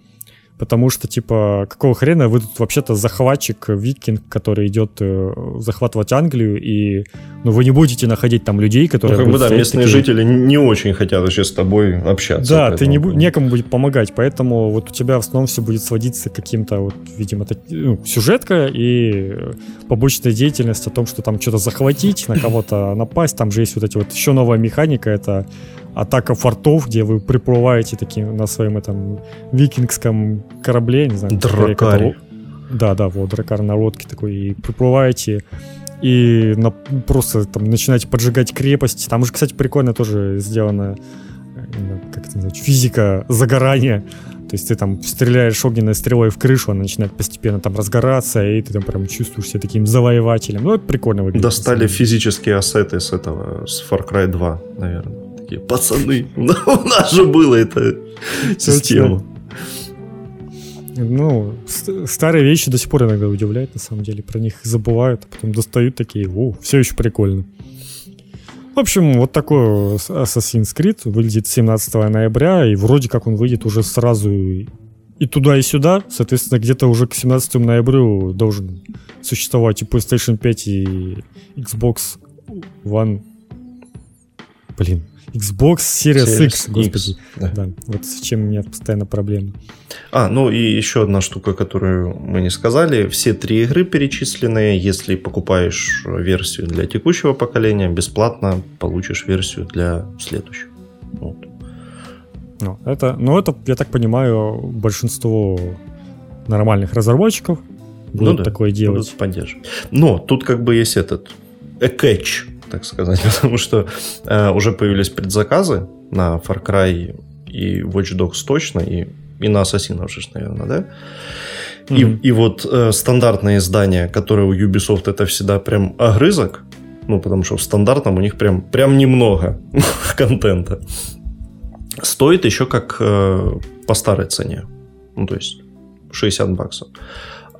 потому что, типа, какого хрена вы тут вообще-то захватчик, викинг, который идет э, захватывать Англию, и ну, вы не будете находить там людей, Ну, которые... как бы, да, местные такие- жители не очень хотят вообще с тобой общаться. да, ты не поэтому- бу- некому будет помогать, поэтому вот у тебя в основном все будет сводиться к каким-то вот, видимо, так- ну, сюжетка и э, побочная деятельность о том, что там что-то захватить, на кого-то напасть. Там же есть вот эти вот еще новая механика, это атака фортов, где вы приплываете таким на своем этом викингском корабле, не знаю, Дракаре. Да, да, вот дракар на лодке такой, и приплываете и на- просто там начинаете поджигать крепость. Там же, кстати, прикольно тоже сделано как это называется, физика загорания. То есть ты там стреляешь огненной стрелой в крышу, она начинает постепенно там разгораться, и ты там прям чувствуешь себя таким завоевателем. Ну, это прикольно выглядит. Достали физические ассеты с этого, с Far Cry 2, наверное. Такие, пацаны, у нас же было это система. Ну, ст- старые вещи до сих пор иногда удивляют, на самом деле. Про них забывают, а потом достают такие, о, все еще прикольно. В общем, вот такой Assassin's Creed выйдет 17 ноября, и вроде как он выйдет уже сразу и туда, и сюда. Соответственно, где-то уже к 17 ноябрю должен существовать и PlayStation 5, и Xbox One. Блин, Xbox Series, Series X, господи. X, да. Да, вот с чем у меня постоянно проблемы. А, ну и еще одна штука, которую мы не сказали. Все три игры перечисленные. Если покупаешь версию для текущего поколения, бесплатно получишь версию для следующего. Вот. Ну, это, ну, это, я так понимаю, большинство нормальных разработчиков будут ну да, такое делать. Будут поддерживать. Но тут как бы есть этот catch, так сказать, потому что э, уже появились предзаказы на Far Cry и Watch Dogs точно, и, и на Ассасинов же, наверное, да? И, Мгм. и вот э, стандартное издание, которое у Ubisoft это всегда прям огрызок, ну, потому что в стандартном у них прям, прям немного контента, стоит еще как э, по старой цене. Ну, то есть 60 баксов.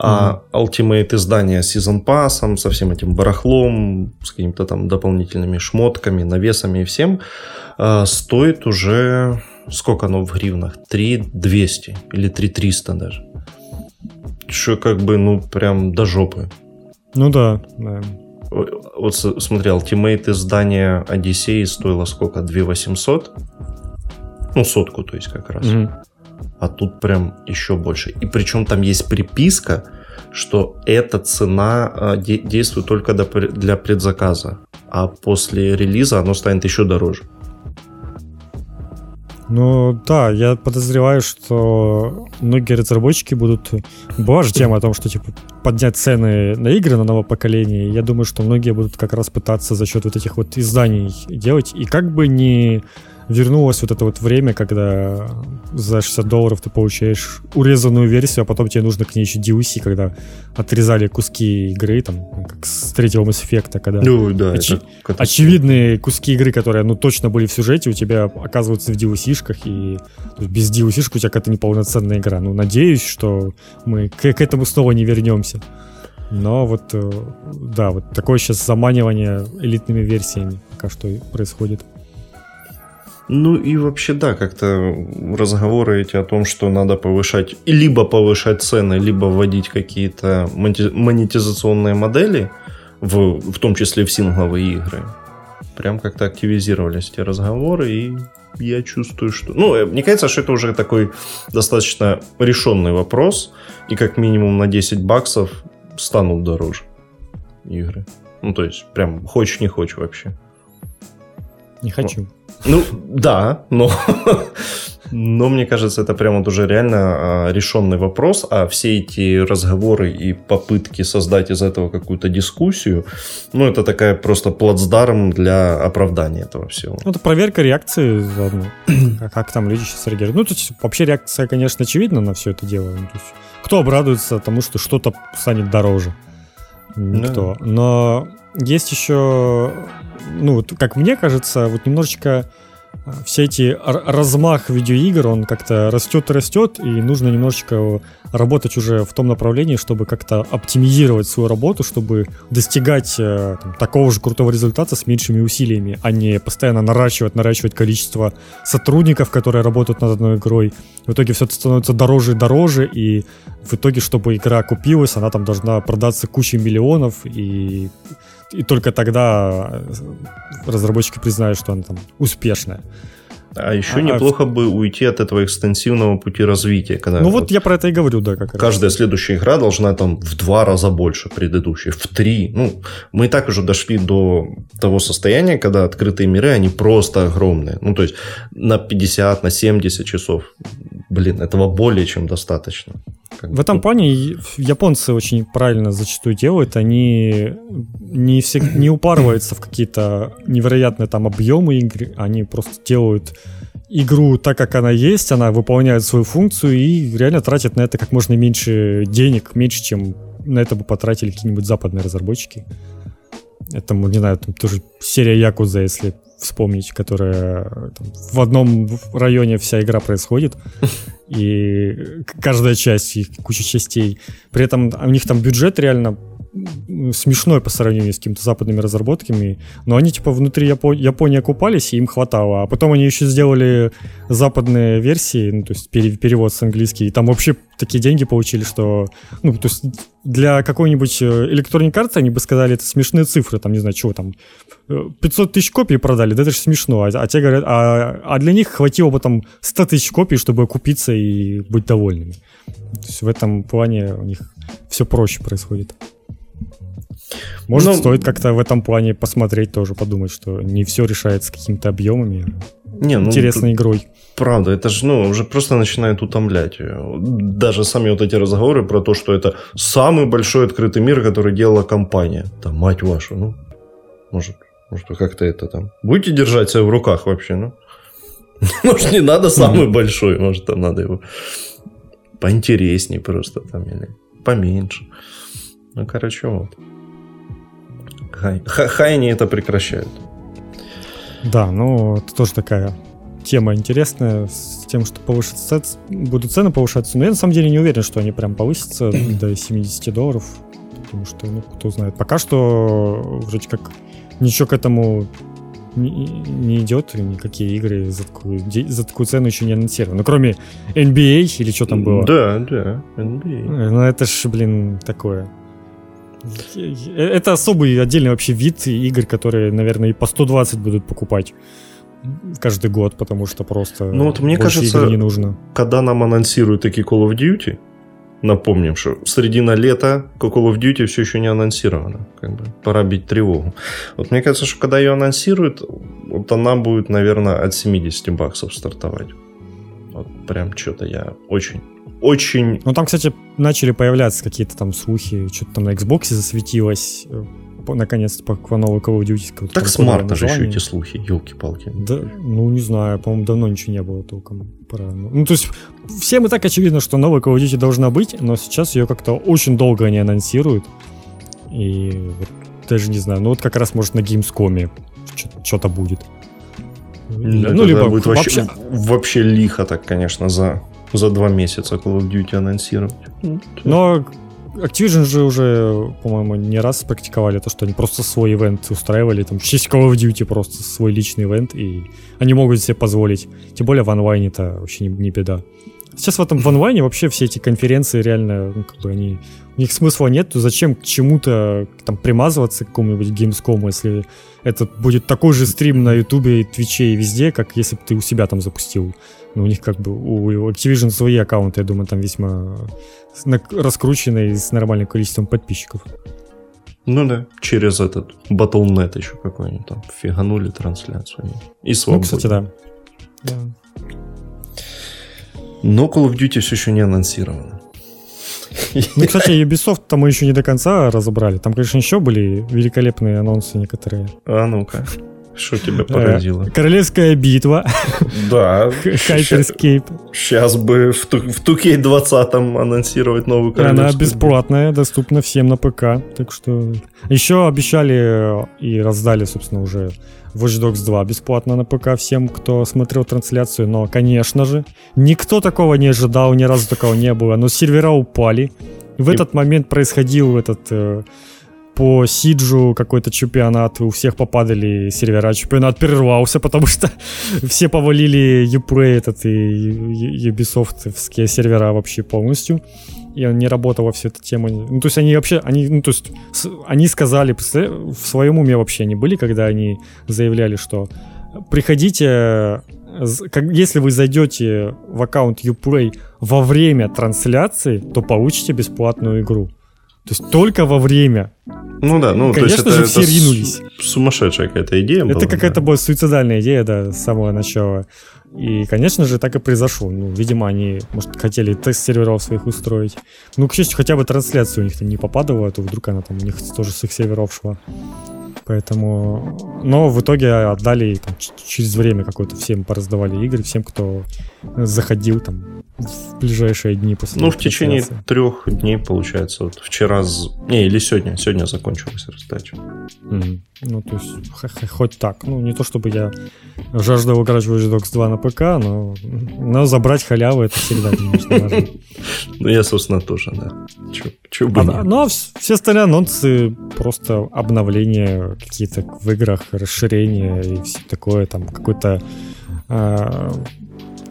А Ultimate издание с Season Pass, со всем этим барахлом, с какими-то там дополнительными шмотками, навесами и всем, э, стоит уже... Сколько оно в гривнах? 3200 или 3300 даже. Что как бы, ну, прям до жопы. Ну да, да. Вот с- смотри, Ultimate издание Одиссеи стоило сколько? 2800? Ну, сотку, то есть как раз. Мгм. А тут прям еще больше. И причем там есть приписка, что эта цена а, де- действует только для предзаказа. А после релиза оно станет еще дороже. Ну да, я подозреваю, что многие разработчики будут... Была же тема о том, что типа поднять цены на игры на новое поколение. Я думаю, что многие будут как раз пытаться за счет вот этих вот изданий делать. И как бы не вернулось вот это вот время, когда за 60 долларов ты получаешь урезанную версию, а потом тебе нужно к ней еще DLC, когда отрезали куски игры, там, как с третьего Mass Effect, когда Ну, да, катастрофа. очевидные куски игры, которые, ну, точно были в сюжете, у тебя оказываются в DLC-шках, и без DLC-шек у тебя какая-то неполноценная игра. Ну, надеюсь, что мы к, к этому снова не вернемся. Но вот, э, да, вот такое сейчас заманивание элитными версиями пока что происходит. Ну и вообще, да, как-то разговоры эти о том, что надо повышать, либо повышать цены, либо вводить какие-то монетизационные модели, в, в том числе в сингловые игры. Прям как-то активизировались эти разговоры, и я чувствую, что... Ну, э, мне кажется, что это уже такой достаточно решенный вопрос, и как минимум на 10 баксов станут дороже игры. Ну, то есть, прям хочешь не хочешь вообще. Не хочу. Ну, да, но, но мне кажется, это прям вот уже реально а, решенный вопрос, а все эти разговоры и попытки создать из этого какую-то дискуссию, ну, это такая просто плацдарм для оправдания этого всего. Ну, это проверка реакции заодно. как, как там люди сейчас реагируют. Ну, тут вообще реакция, конечно, очевидна на все это дело. Ну, то есть, кто обрадуется тому, что что-то станет дороже? Никто. Но есть еще, ну, как мне кажется, вот немножечко все эти размах видеоигр, он как-то растет и растет, и нужно немножечко работать уже в том направлении, чтобы как-то оптимизировать свою работу, чтобы достигать э, там, такого же крутого результата с меньшими усилиями, а не постоянно наращивать, наращивать количество сотрудников, которые работают над одной игрой. В итоге все это становится дороже и дороже, и в итоге, чтобы игра купилась, она там должна продаться кучей миллионов, и, и только тогда э, разработчики признают, что она там успешная. А еще А, неплохо бы уйти от этого экстенсивного пути развития, когда Ну вот я про это и говорю, да, как раз. каждая следующая игра должна там в два раза больше предыдущей, в три. Ну, мы и так уже дошли до того состояния, когда открытые миры, они просто огромные. Ну, то есть на 50, на 70 часов. Блин, этого более чем достаточно. Как В бы, этом ну, плане японцы очень правильно зачастую делают. Они не, всег- не упарываются в какие-то невероятные там объемы игры. Они просто делают игру так, как она есть, она выполняет свою функцию и реально тратит на это как можно меньше денег, меньше, чем на это бы потратили какие-нибудь западные разработчики. Это, не знаю, там тоже серия Якуза, если вспомнить, которая там, в одном районе вся игра происходит, и каждая часть, их куча частей. При этом у них там бюджет реально смешной по сравнению с какими-то западными разработками, но они типа внутри Япо- Японии окупались, и им хватало. А потом они еще сделали западные версии, ну, то есть перевод с английский, и там вообще такие деньги получили, что, ну, то есть для какой-нибудь э, электронной карты они бы сказали, это смешные цифры, там, не знаю, чего там, 500 тысяч копий продали, да это же смешно, а, а те говорят, а, а для них хватило бы там 100 тысяч копий, чтобы купиться и быть довольными. То есть в этом плане у них все проще происходит. Может. Ну, стоит как-то в этом плане посмотреть тоже, подумать, что не все решается какими-то объемами, не, ну, интересной игрой. Правда, это же ну, уже просто начинает утомлять. Даже сами вот эти разговоры про то, что это самый большой открытый мир, который делала компания. Там, мать вашу, ну, может, может как-то это там... Будете держать себя в руках вообще, ну? Может, не надо самый большой, может, там надо его поинтереснее просто там или поменьше. Ну, короче, вот. Хай. Хайни это прекращают. Да, ну, это тоже такая тема интересная с тем, что повышатся, будут цены повышаться. Но я на самом деле не уверен, что они прям повысятся до 70 долларов. Потому что, ну, кто знает. Пока что вроде как ничего к этому не, не идет, никакие игры за такую, за такую цену еще не анонсированы. Ну, кроме NBA или что там было. Да, да, NBA. Ну, это ж, блин, такое. Это особый отдельный вообще вид игр, которые, наверное, и по 120 будут покупать каждый год, потому что просто ну, вот мне кажется, не нужно. Когда нам анонсируют такие Call of Duty, напомним, что середина лета Call of Duty все еще не анонсирована. Как бы пора бить тревогу. Вот мне кажется, что когда ее анонсируют, вот она будет, наверное, от 70 баксов стартовать. Вот прям что-то я очень очень... Ну, там, кстати, начали появляться какие-то там слухи, что-то там на Xbox засветилось, э, наконец-то по, новой Call of Duty. Так с марта же еще эти слухи, елки-палки. Да, ну, не знаю, по-моему, давно ничего не было толком. Правильно. Ну, то есть, всем и так очевидно, что новая Call of Duty должна быть, но сейчас ее как-то очень долго они анонсируют. И вот, даже не знаю, ну вот как раз, может, на Gamescom что-то будет. Ну, либо будет вообще, вообще, вообще лихо так, конечно, за за два месяца Call of Duty анонсировать. Но Activision же уже, по-моему, не раз практиковали то, что они просто свой ивент устраивали, там, в честь Call of Duty просто свой личный ивент, и они могут себе позволить. Тем более в онлайне это вообще не, не беда. Сейчас в этом в онлайне вообще все эти конференции реально, ну, как бы они, у них смысла нет, то зачем к чему-то там примазываться к какому-нибудь Gamescom, если это будет такой же стрим на Ютубе, Твиче и везде, как если бы ты у себя там запустил. Ну, у них как бы, у Activision свои аккаунты, я думаю, там весьма раскрученные с нормальным количеством подписчиков. Ну да, через этот Battle.net еще какой-нибудь там фиганули трансляцию. И свободно. Ну, кстати, да. да. Но Call of Duty все еще не анонсировано. Ну, кстати, Ubisoft там мы еще не до конца разобрали. Там, конечно, еще были великолепные анонсы некоторые. А ну-ка. Что тебя поразило? Э, Королевская битва. Да. Hyperscape. Сейчас бы в 2K20 анонсировать новую королевскую. Она бесплатная, доступна всем на ПК. Так что... Еще обещали и раздали, собственно, уже Watch Dogs 2 бесплатно на ПК всем, кто смотрел трансляцию. Но, конечно же, никто такого не ожидал, ни разу такого не было. Но сервера упали. В этот момент происходил этот э, по Сиджу какой-то чемпионат, у всех попадали сервера, чемпионат прервался, потому что все повалили Uplay этот и Ubisoftские сервера вообще полностью, и он не работал во всю эту тему. Ну, то есть они вообще, они, ну, то есть они сказали, в своем уме вообще они были, когда они заявляли, что приходите если вы зайдете в аккаунт Uplay во время трансляции, то получите бесплатную игру. То есть только во время. Ну да, ну Конечно то есть это, же все это ринулись. Сумасшедшая какая-то идея Это какая-то да. была суицидальная идея, да, с самого начала. И, конечно же, так и произошло. Ну, видимо, они, может, хотели тест серверов своих устроить. Ну, к счастью, хотя бы трансляция у них там не попадала, а то вдруг она там у них тоже с их серверов шла. Поэтому... Но в итоге отдали там, через время какое-то всем пораздавали игры, всем, кто заходил там в ближайшие дни после Ну, в течение трех дней, получается. Вот вчера... Не, или сегодня. Сегодня закончилась раздача. Мгм. Ну, то есть, х- х- хоть так. Ну, не то чтобы я жаждал играть в Watch Dogs 2 на ПК, но, но забрать халяву это всегда, конечно. Ну, я, собственно, тоже, да. Чё бы А, ну, а вс- все остальные анонсы просто обновления какие-то в играх, расширения и все такое, там какой-то а,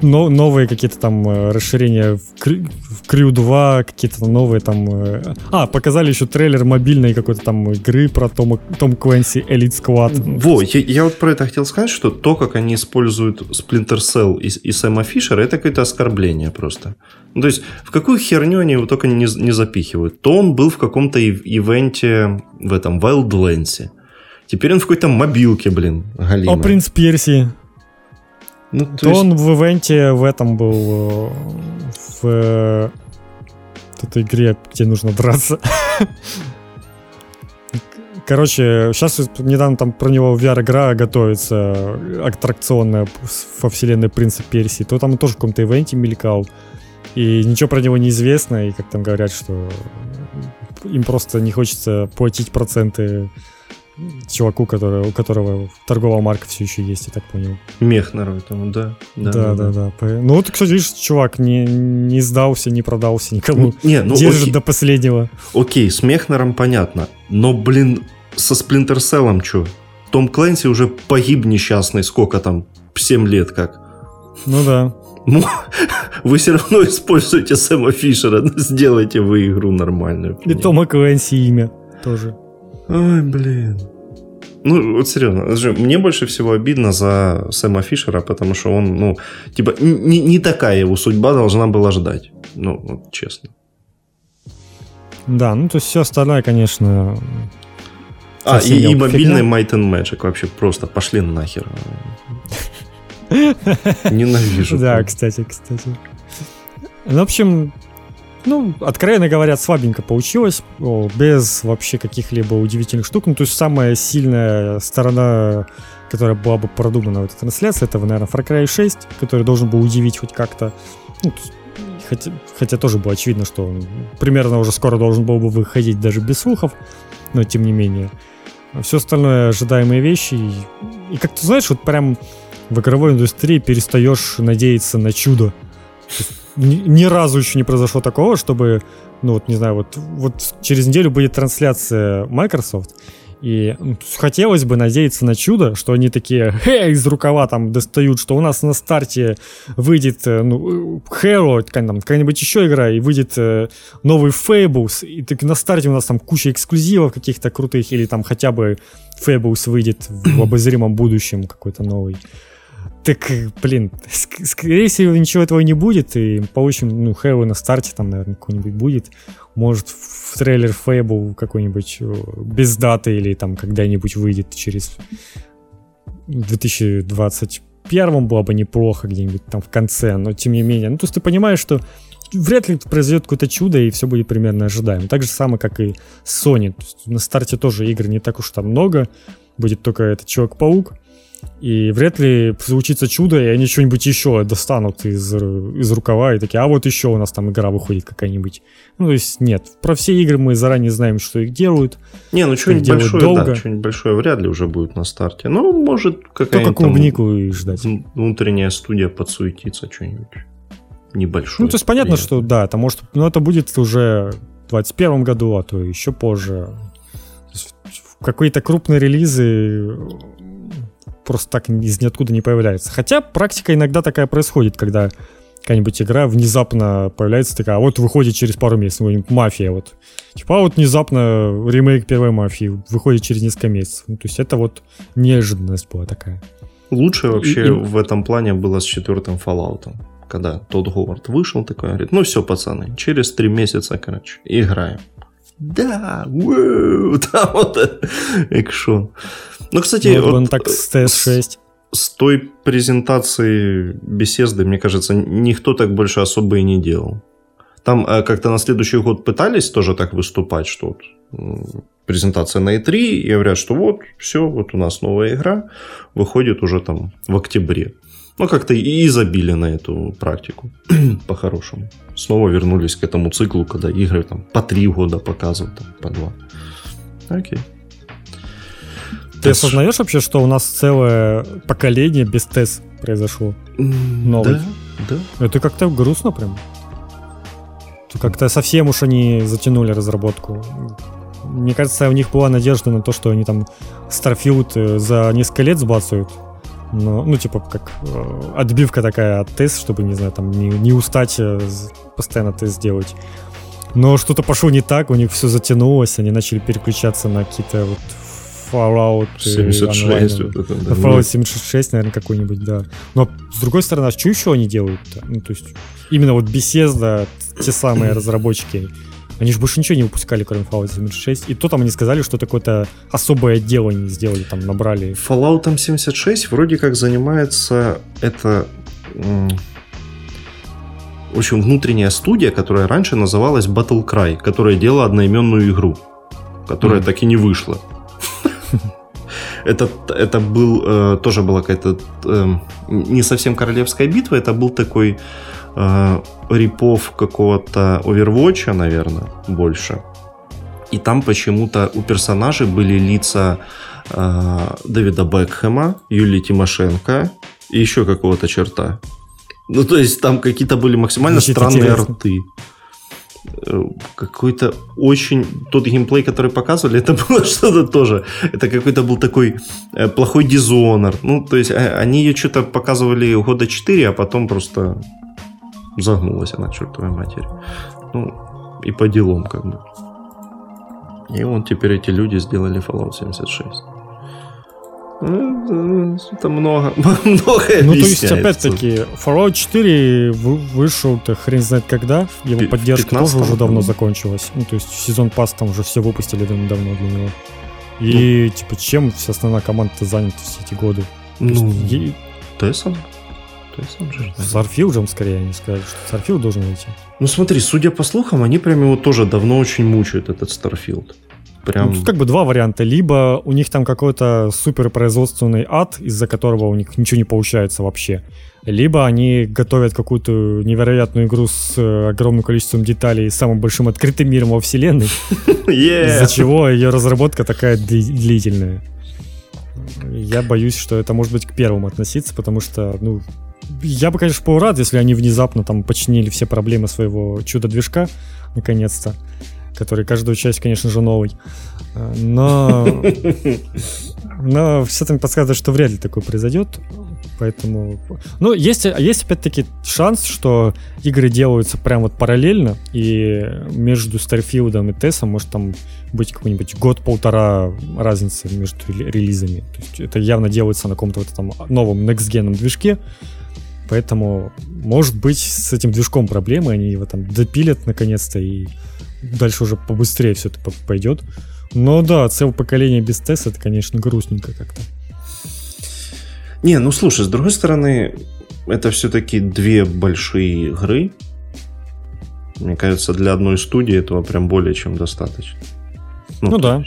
но, новые какие-то там э, расширения в, Крю- в Crew 2, какие-то новые там... э, А, показали еще трейлер мобильной какой-то там игры про Тома, Том Квенси Elite Squad. Во, я, я вот про это хотел сказать, что то, как они используют Splinter Cell и, и Сэма Фишера, это какое-то оскорбление просто. Ну, то есть, в какую херню они его только не, не запихивают. То он был в каком-то ив- ивенте в этом Wildlands. Теперь он в какой-то мобилке, блин, галимой. О, Принц Перси. Ну, то То есть- он в ивенте в этом был э, в э, вот этой игре, где нужно драться. Короче, сейчас недавно там про него VR-игра готовится, аттракционная во вселенной Принца Персии, то там он тоже в каком-то ивенте мелькал. И ничего про него не известно, и как там говорят, что им просто не хочется платить проценты чуваку, который, у которого торговая марка все еще есть, я так понял. Мехнеру этому, да. Да, да, да. По- Ну вот, кстати, видишь, чувак не, не сдался, не продался никому. Ну, не, ну Держит окей. до последнего. Окей, с Мехнером понятно. Но, блин, со Splinter Cell что? Том Клэнси уже погиб несчастный, сколько там? 7 лет как. Ну да. Ну, вы все равно используете Сэма Фишера. Сделайте вы игру нормальную. И Тома Квенси имя тоже. Ой, блин. Ну, вот серьезно, мне больше всего обидно за Сэма Фишера, потому что он, ну, типа, не, не такая его судьба должна была ждать. Ну, вот честно. Да, ну то есть все остальное, конечно... А, и, и мобильный фигня. Might and Magic вообще просто пошли нахер. Ненавижу. Да, кстати, кстати. Ну, в общем, ну, откровенно говоря, слабенько получилось, без вообще каких-либо удивительных штук. Ну, то есть самая сильная сторона, которая была бы продумана в этой трансляции, это, наверное, Far Cry 6, который должен был удивить хоть как-то. Ну, хотя, хотя тоже было очевидно, что он примерно уже скоро должен был бы выходить даже без слухов, но тем не менее. Все остальное ожидаемые вещи. И, и как ты знаешь, вот прям в игровой индустрии перестаешь надеяться на чудо. Ни, ни разу еще не произошло такого, чтобы, ну вот не знаю, вот, вот через неделю будет трансляция Microsoft, и ну, хотелось бы надеяться на чудо, что они такие «Хе!» из рукава там достают, что у нас на старте выйдет э, ну, Hero, там, какая-нибудь еще игра, и выйдет э, новый Fables, и так на старте у нас там куча эксклюзивов каких-то крутых, или там хотя бы Fables выйдет в обозримом будущем какой-то новый. Так, э, блин, ск- скорее всего, ничего этого не будет, и получим, ну, Halo на старте там, наверное, какой-нибудь будет. Может, в трейлер Fable какой-нибудь без даты или там когда-нибудь выйдет через 2021 было бы неплохо где-нибудь там в конце, но тем не менее. Ну, то есть ты понимаешь, что вряд ли произойдет какое-то чудо, и все будет примерно ожидаемо. Так же самое, как и Sony. На старте тоже игр не так уж там много, будет только этот Человек-паук, и вряд ли случится чудо, и они что-нибудь еще достанут из, из рукава и такие, а вот еще у нас там игра выходит какая-нибудь. Ну, то есть нет, про все игры мы заранее знаем, что их делают. Не, ну что-нибудь большое, долго. да, что-нибудь большое вряд ли уже будет на старте. Ну, может, Только какая-нибудь клубнику и ждать. внутренняя студия подсуетится что-нибудь небольшое. Ну, то есть понятно, приятное. что да, это может, ну, это будет уже в 2021 году, а то еще позже. Какие-то крупные релизы просто так из ниоткуда не появляются. Хотя практика иногда такая происходит, когда какая-нибудь игра внезапно появляется такая, а вот выходит через пару месяцев, какой-нибудь мафия, вот. Типа, а вот внезапно ремейк первой мафии выходит через несколько месяцев. Ну, то есть это вот неожиданность была такая. Лучше вообще и- в этом плане было с четвертым Fallout. Когда тот Говард вышел такой, говорит, ну все, пацаны, через три месяца, короче, играем. Да, уэу, там вот э, экшон. Ну, кстати, вот он так с TS6. с той презентации беседы, мне кажется, никто так больше особо и не делал. Там э, как-то на следующий год пытались тоже так выступать, что вот, презентация на E3, и говорят, что вот, все, вот у нас новая игра, выходит уже там в октябре. Ну, как-то и забили на эту практику, по-хорошему. Снова вернулись к этому циклу, когда игры там по три года показывают, там, по два. Окей. Ты осознаешь вообще, что у нас целое поколение без тест произошло? Новый. Да, да. Это как-то грустно прям. Как-то совсем уж они затянули разработку. Мне кажется, у них была надежда на то, что они там Starfield э, за несколько лет сбацают. Но, ну, типа, как э, отбивка такая от тест, чтобы, не знаю, там не, не устать э, постоянно тест делать. Но что-то пошло не так, у них все затянулось, они начали переключаться на какие-то вот Fallout э, 76. онлайновые. вот это, да. Fallout 76, наверное, какой-нибудь, да. Но с другой стороны, а что еще они делают-то? Ну, то есть, именно вот Bethesda, те самые разработчики, они же больше ничего не выпускали, кроме Fallout 76. И то там они сказали, что такое-то особое отдел они сделали, там набрали. Fallout 76 вроде как занимается это в общем, внутренняя студия, которая раньше называлась Battle Cry, которая делала одноименную игру, которая Мгм. так и не вышла. Это, это был, э, тоже была какая-то эм, не совсем королевская битва, это был такой э, рипов какого-то Overwatch, наверное, больше. И там почему-то у персонажей были лица э, Дэвида Бекхэма, Юлии Тимошенко и еще какого-то черта. Ну, то есть там какие-то были максимально Звучит странные интересно. рты. Э, Какой-то очень... Тот геймплей, который показывали, это было что-то тоже. Это какой-то был такой э, плохой дизонор. Ну, то есть э, они ее что-то показывали года 4, а потом просто загнулась она, к чертовой матери. Ну, и по делам как бы. И вот теперь эти люди сделали Fallout 76. Ну, Это много, много Ну, то есть, опять-таки, Fallout 4 вы- вышел-то хрен знает когда. Его поддержка тоже 15-м уже давно закончилась. Ну, то есть, сезон пас там уже все выпустили давно для него. И, типа, чем вся основная команда занята все эти годы? То есть, Ну, е- Тессон. Тессон же. С Starfield'ом, скорее, они сказали, что Starfield должен выйти. Ну смотри, судя по слухам, они прям его тоже давно очень мучают, этот Starfield. Прям... Ну, тут как бы два варианта. Либо у них там какой-то суперпроизводственный ад, из-за которого у них ничего не получается вообще. Либо они готовят какую-то невероятную игру с э, огромным количеством деталей и самым большим открытым миром во вселенной, из-за чего ее разработка такая дли- длительная. Я боюсь, что это может быть к первому относиться, потому что, ну, я бы, конечно, был рад, если они внезапно там починили все проблемы своего чудо-движка, наконец-то, который каждую часть, конечно же, новый. Э, Но, но все-таки подсказывает, что вряд ли такое произойдет. Поэтому... Ну, есть, есть опять-таки шанс, что игры делаются прям вот параллельно, и между Старфилдом и Тессом может там быть какой-нибудь год-полтора разницы между рели- релизами. То есть это явно делается на каком-то вот там новом next-генном движке, поэтому, может быть, с этим движком проблемы, они его там допилят наконец-то, и дальше уже побыстрее все это по- пойдет. Но да, целое поколение без теста, это, конечно, грустненько как-то. Не, ну слушай, с другой стороны, это все-таки две большие игры. Мне кажется, для одной студии этого прям более чем достаточно. Ну то да.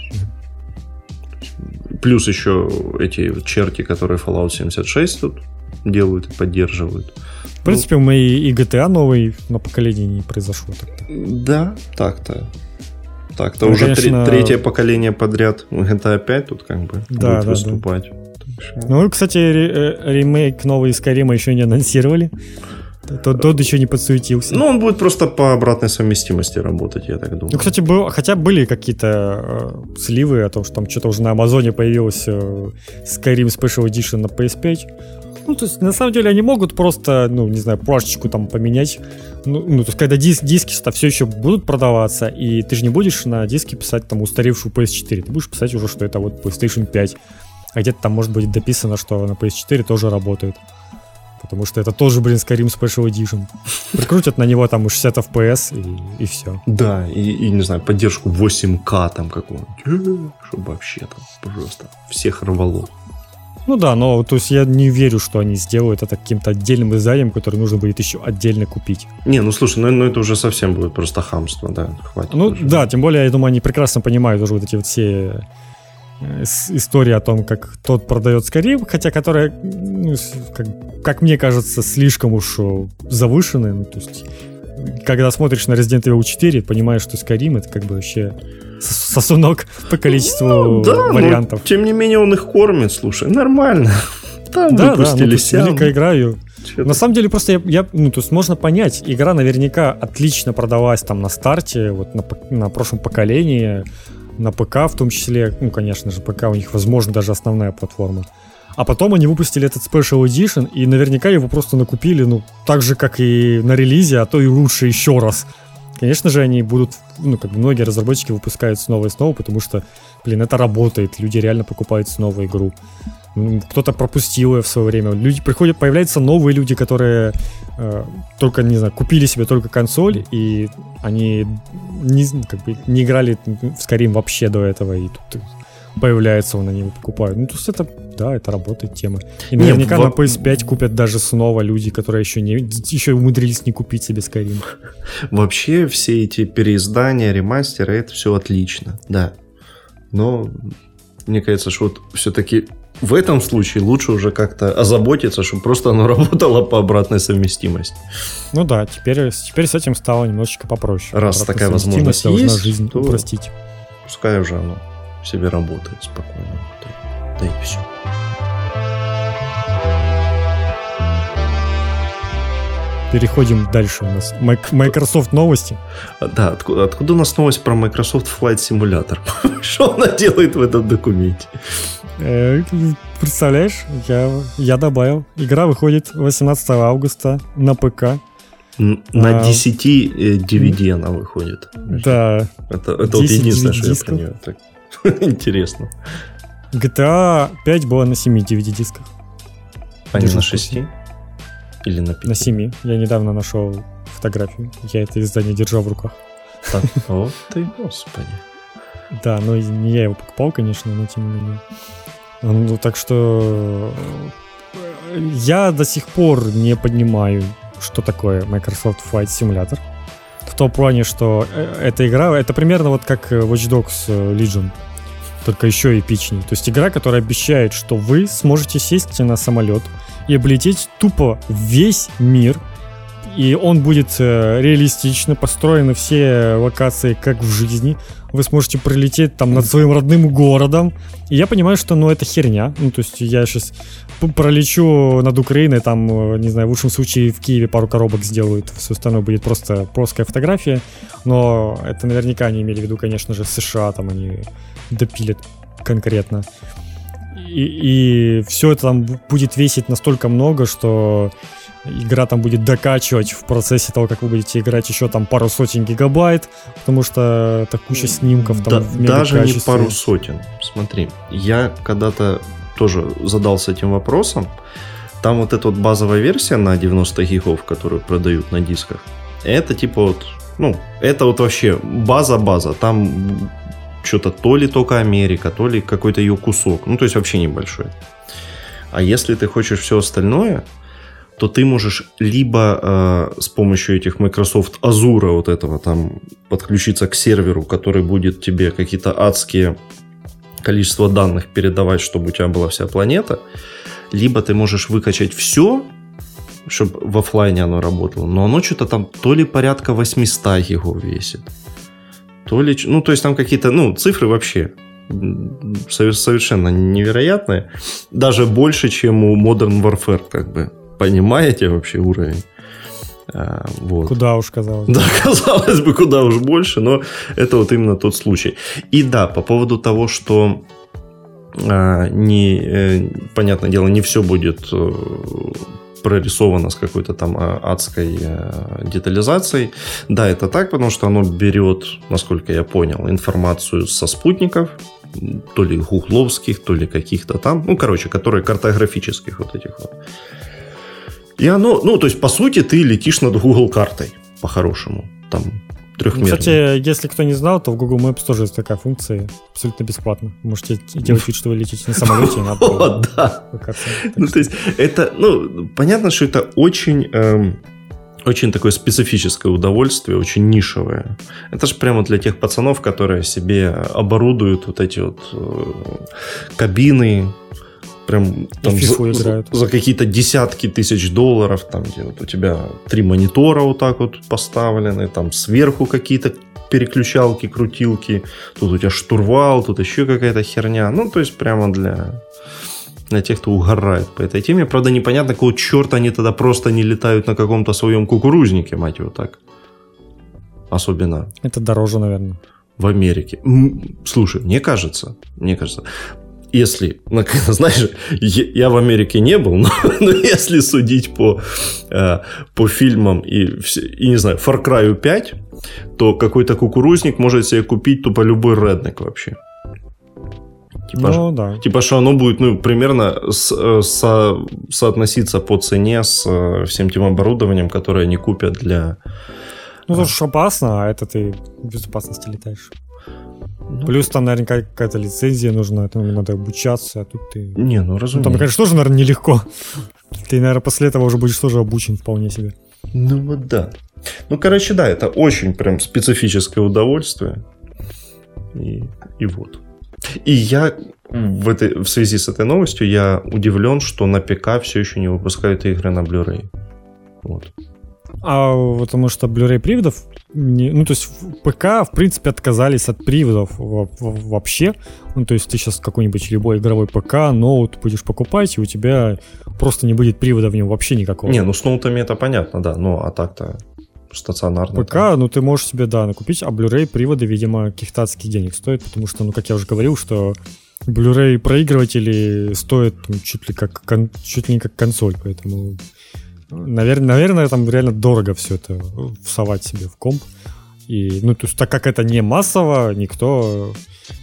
Плюс еще эти черти, которые Fallout 76 тут делают и поддерживают. В принципе, у моей и GTA новый на поколении не произошло так-то. Да, так-то. Так-то Ну, уже конечно- третье поколение подряд GTA 5 тут как бы Да, будет да, выступать. Что- Ну, кстати, ре- э, ремейк новый Скайрима еще не анонсировали. Тот Дод еще не подсуетился. Ну, он будет просто по обратной совместимости работать, я так думаю. Ну, кстати, был, хотя были какие-то э, сливы о том, что там что-то уже на Амазоне появился э, Skyrim Special Edition на PS5. Ну, то есть, на самом деле, они могут просто, ну, не знаю, плашечку там поменять. Ну, ну, то есть, когда дис- диски-то все еще будут продаваться, и ты же не будешь на диске писать там устаревшую PS4, ты будешь писать уже, что это вот PlayStation 5. А где-то там может быть дописано, что на PS4 тоже работает. Потому что это тоже, блин, Skyrim Special Edition. Прикрутят на него там 60 FPS и, и все. Да, и, и, не знаю, поддержку 8К там какого-нибудь. Э, Чтобы вообще там просто всех рвало. Ну да, но то есть я не верю, что они сделают это каким-то отдельным изданием, который нужно будет еще отдельно купить. Не, ну слушай, ну, ну это уже совсем будет просто хамство, да, хватит. Ну уже. да, тем более, я думаю, они прекрасно понимают уже вот эти вот все истории о том, как тот продает Skyrim, хотя которая, ну, как, как мне кажется, слишком уж завышенная. Ну, то есть, когда смотришь на Resident Evil 4, понимаешь, что Skyrim это как бы вообще сос- сосунок по количеству Ну, да, но вариантов. тем не менее он их кормит, слушай, нормально. Там Да, да, выпустили ну, есть сям. великая игра, Чё-то- На самом деле, просто я, я- ну, то есть можно понять, игра наверняка отлично продалась там на старте, вот на, на прошлом поколении, на ПК в том числе, ну, конечно же, ПК у них, возможно, даже основная платформа. А потом они выпустили этот Special Edition, и наверняка его просто накупили, ну, так же, как и на релизе, а то и лучше еще раз. Конечно же, они будут, ну, как бы многие разработчики выпускают снова и снова, потому что, блин, это работает, люди реально покупают снова игру. Кто-то пропустил ее в свое время. Люди приходят, появляются новые люди, которые э, только, не знаю, купили себе только консоль, и они не, как бы, не играли в Skyrim вообще до этого, и тут появляется он, они его покупают. Ну, то есть это, да, это работает тема. И наверняка во- на PS5 купят даже снова люди, которые еще, не, еще умудрились не купить себе Skyrim. Вообще все эти переиздания, ремастеры, это все отлично, да. Но мне кажется, что вот все-таки в этом случае лучше уже как-то озаботиться, чтобы просто оно работало по обратной совместимости. Ну да, теперь, теперь с этим стало немножечко попроще. Раз такая возможность есть, жизнь то- упростить. Пускай уже оно себе работает спокойно. Да, да и все. Переходим дальше у нас. Microsoft новости. А, Да, откуда, откуда у нас новость про Microsoft Flight Simulator? Что она делает в этом документе? Э, Представляешь, я, я добавил. Игра выходит 18 августа на ПК. На А. 10 э, DVD она выходит. Да, Это, это вот 10 единственное, что я про нее так интересно. GTA 5 была на 7 DVD-дисках. А не на вкусно. 6? Или на 5? На 7. Я недавно нашел фотографию. Я это издание держал в руках. Так, вот ты, господи. Да, но и не я его покупал, конечно, но тем не менее. Ну, так что я до сих пор не понимаю, что такое Microsoft Flight Simulator. В том плане, что э, эта игра, это примерно вот как э, Watch Dogs э, Legion, только еще эпичнее. То есть игра, которая обещает, что вы сможете сесть на самолет и облететь тупо весь мир, и он будет э, реалистично, построены все локации как в жизни. Вы сможете пролететь там над своим родным городом. И я понимаю, что ну это херня. Ну, то есть я сейчас пролечу над Украиной, там, э, не знаю, в лучшем случае в Киеве пару коробок сделают, все остальное будет просто плоская фотография. Но это наверняка они имели в виду, конечно же, США, там они допилят конкретно. И, и все это там бу- будет весить настолько много, что игра там будет докачивать в процессе того, как вы будете играть еще там пару сотен гигабайт, потому что это куча снимков там Да- в даже не пару сотен. Смотри, я когда-то тоже задался этим вопросом. Там вот эта вот базовая версия на 90 гигов, которую продают на дисках, это типа вот, ну, это вот вообще база-база. Там что-то то ли только Америка, то ли какой-то ее кусок. Ну, то есть вообще небольшой. А если ты хочешь все остальное, то ты можешь либо э, с помощью этих Microsoft Azure вот этого там подключиться к серверу, который будет тебе какие-то адские количество данных передавать, чтобы у тебя была вся планета, либо ты можешь выкачать все, чтобы в оффлайне оно работало, но оно что-то там то ли порядка 800 гигов весит, то ли... Ну, то есть там какие-то, ну, цифры вообще совершенно невероятные. Даже больше, чем у Modern Warfare, как бы. Понимаете вообще уровень? А, вот. Куда уж казалось. Да, казалось бы, куда уж больше, но это вот именно тот случай. И да, по поводу того, что а, не, э, понятное дело, не все будет э, прорисовано с какой-то там а, адской э, детализацией. Да, это так, потому что оно берет, насколько я понял, информацию со спутников, то ли гугловских, то ли каких-то там, ну, короче, которые картографических вот этих вот. И оно, ну, то есть, по сути, ты летишь над Google картой, по-хорошему. Там трехмерный. Кстати, если кто не знал, то в Google Maps тоже есть такая функция, абсолютно бесплатно. Можете делать вид, что вы летите на самолете, и надо О, да. Ну, то есть, это, ну, понятно, что это очень, эм, очень такое специфическое удовольствие, очень нишевое. Это же прямо для тех пацанов, которые себе оборудуют вот эти вот э, кабины, прям там за, играют. за какие-то десятки тысяч долларов, там, где вот у тебя три монитора вот так вот поставлены, там сверху какие-то переключалки, крутилки, тут у тебя штурвал, тут еще какая-то херня. Ну, то есть прямо для, для тех, кто угорает по этой теме. Правда, непонятно, какого черта они тогда просто не летают на каком-то своем кукурузнике, мать его так. Особенно Это дороже, наверное. в Америке. Слушай, мне кажется, мне кажется, если, ну, знаешь, я, в Америке не был, но, но если судить по, э, по фильмам и, и, не знаю, Far Cry 5, то какой-то кукурузник может себе купить тупо любой реднек вообще. Типа, Ну, да. Типа, что оно будет, ну, примерно с- э, со- соотноситься по цене с э, всем тем оборудованием, которое они купят для... Ну, это ж опасно, а это ты в безопасности летаешь. Ну. Плюс там наверняка какая-то лицензия нужна, там надо обучаться, а тут ты... Не, ну, Ну, разумеется. там, конечно, тоже, наверное, нелегко. Ты, наверное, после этого уже будешь тоже обучен вполне себе. Ну вот да. Ну, короче, да, это очень прям специфическое удовольствие. И, и вот. И я в, этой, в связи с этой новостью я удивлен, что на ПК все еще не выпускают игры на Blu-ray. Вот. А потому что Blu-ray приводов, не- ну то есть ПК в принципе отказались от приводов во- во- вообще. Ну то есть ты сейчас какой-нибудь любой игровой ПК, ноут будешь покупать, и у тебя просто не будет привода в нем вообще никакого. Не, ну с ноутами это понятно, да. Ну, а так-то стационарно. ПК, ну ты можешь себе, да, накупить, а Blu-ray приводы, видимо, каких-то адских денег стоят, потому что, ну, как я уже говорил, что Blu-ray проигрыватели стоят ну, чуть ли как кон- чуть ли не как консоль, поэтому наверное, наверное, там реально дорого все это всовать себе в комп. И, ну, то есть, так как это не массово, никто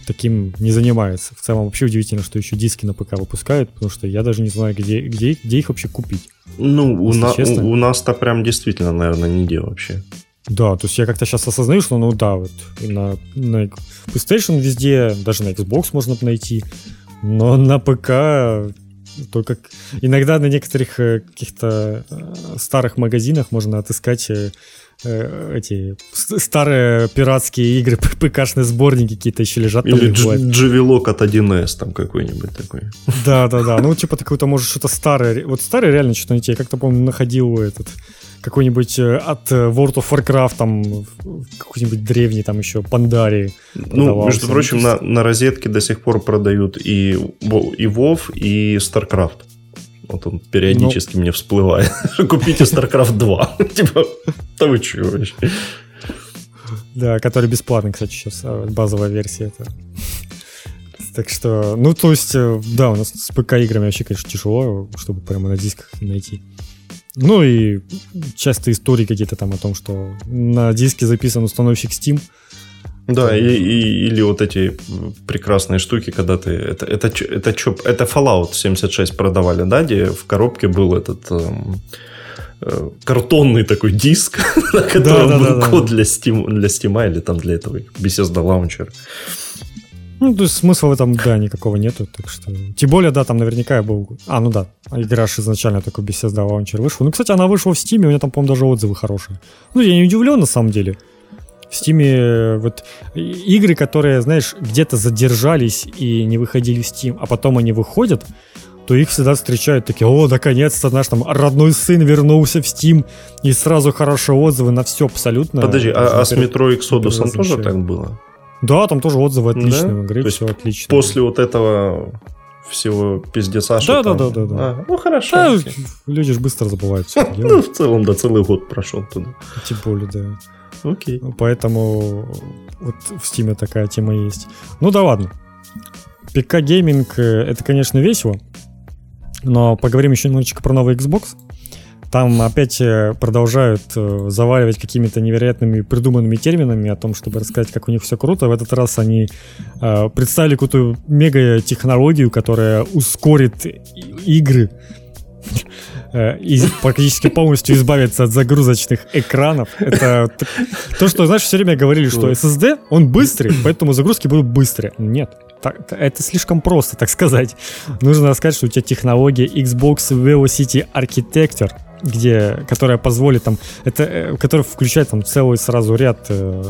таким не занимается. В целом, вообще удивительно, что еще диски на ПК выпускают, потому что я даже не знаю, где, где, где их вообще купить. Ну, у, на- честно. у, у нас-то прям действительно, наверное, нигде вообще. Да, то есть я как-то сейчас осознаю, что ну да, вот на, на PlayStation везде, даже на Xbox можно найти, но на ПК только к- иногда на некоторых э, каких-то э, старых магазинах можно отыскать э, эти старые пиратские игры, ПКшные сборники какие-то еще лежат. Или. Джавелок от 1С там какой-нибудь такой. Да, да, да. Ну, типа, ты какой-то, может, что-то старое. Вот старое реально что-то найти. Я как-то, помню, находил этот какой-нибудь э, от э, World of Warcraft, там, какой-нибудь древний, там еще Пандари. Ну, между прочим, Ну, на, на розетке до сих пор продают и, и WoW, и StarCraft. Вот он периодически Ну. мне всплывает. Купите StarCraft 2. Типа, да вы чё вообще? Да, который бесплатный, кстати, сейчас, а, базовая версия это. Так что, ну, то есть, э, да, у нас с ПК-играми вообще, конечно, тяжело, чтобы прямо на дисках найти. Ну и часто истории какие-то там о том, что на диске записан установщик Steam, Да, и, и- или вот эти прекрасные штуки, когда ты... Это, это, это, чё- это Fallout 76 продавали, да, где в коробке был этот... эм, э, картонный такой диск, на котором да, был да, да. код для Steam, для Steam или там для этого Bethesda Launcher. Ну, то есть смысла в этом, да, никакого нету, так что... Тем более, да, там наверняка был... А, ну да, игра ж изначально такой Bethesda Launcher вышел. Ну, кстати, она вышла в Steam, у меня там, по-моему, даже отзывы хорошие. Ну, я не удивлен, на самом деле. В Steam э, вот игры, которые, знаешь, где-то задержались и не выходили в Steam, а потом они выходят, то их всегда встречают такие, о, наконец-то наш там родной сын вернулся в Steam, и сразу хорошие отзывы на все абсолютно. Подожди, а, а с Metro Exodus тоже так было? Да, там тоже отзывы отличные Да? в игре, То все отлично. После вот этого всего пиздеца, Да, да, да, да, да. А, ну, хорошо. Да, люди же быстро забывают Ну, в целом, да, целый год прошел туда. тем более, да. Окей. Поэтому вот в Steam такая тема есть. Ну да ладно. ПК-гейминг э, это, конечно, весело, но поговорим еще немножечко про новый Xbox. Там опять э, продолжают э, заваливать какими-то невероятными придуманными терминами о том, чтобы рассказать, как у них все круто. В этот раз они э, представили какую-то мега-технологию, которая ускорит и- игры. из, практически полностью избавиться от загрузочных экранов. Это то, что, знаешь, все время говорили, что SSD, он быстрый, поэтому загрузки будут быстрее. Нет, так- это слишком просто, так сказать. Нужно сказать, что у тебя технология Xbox Velocity Architecture, где, которая позволит там, это, э, которая включает там целый сразу ряд э,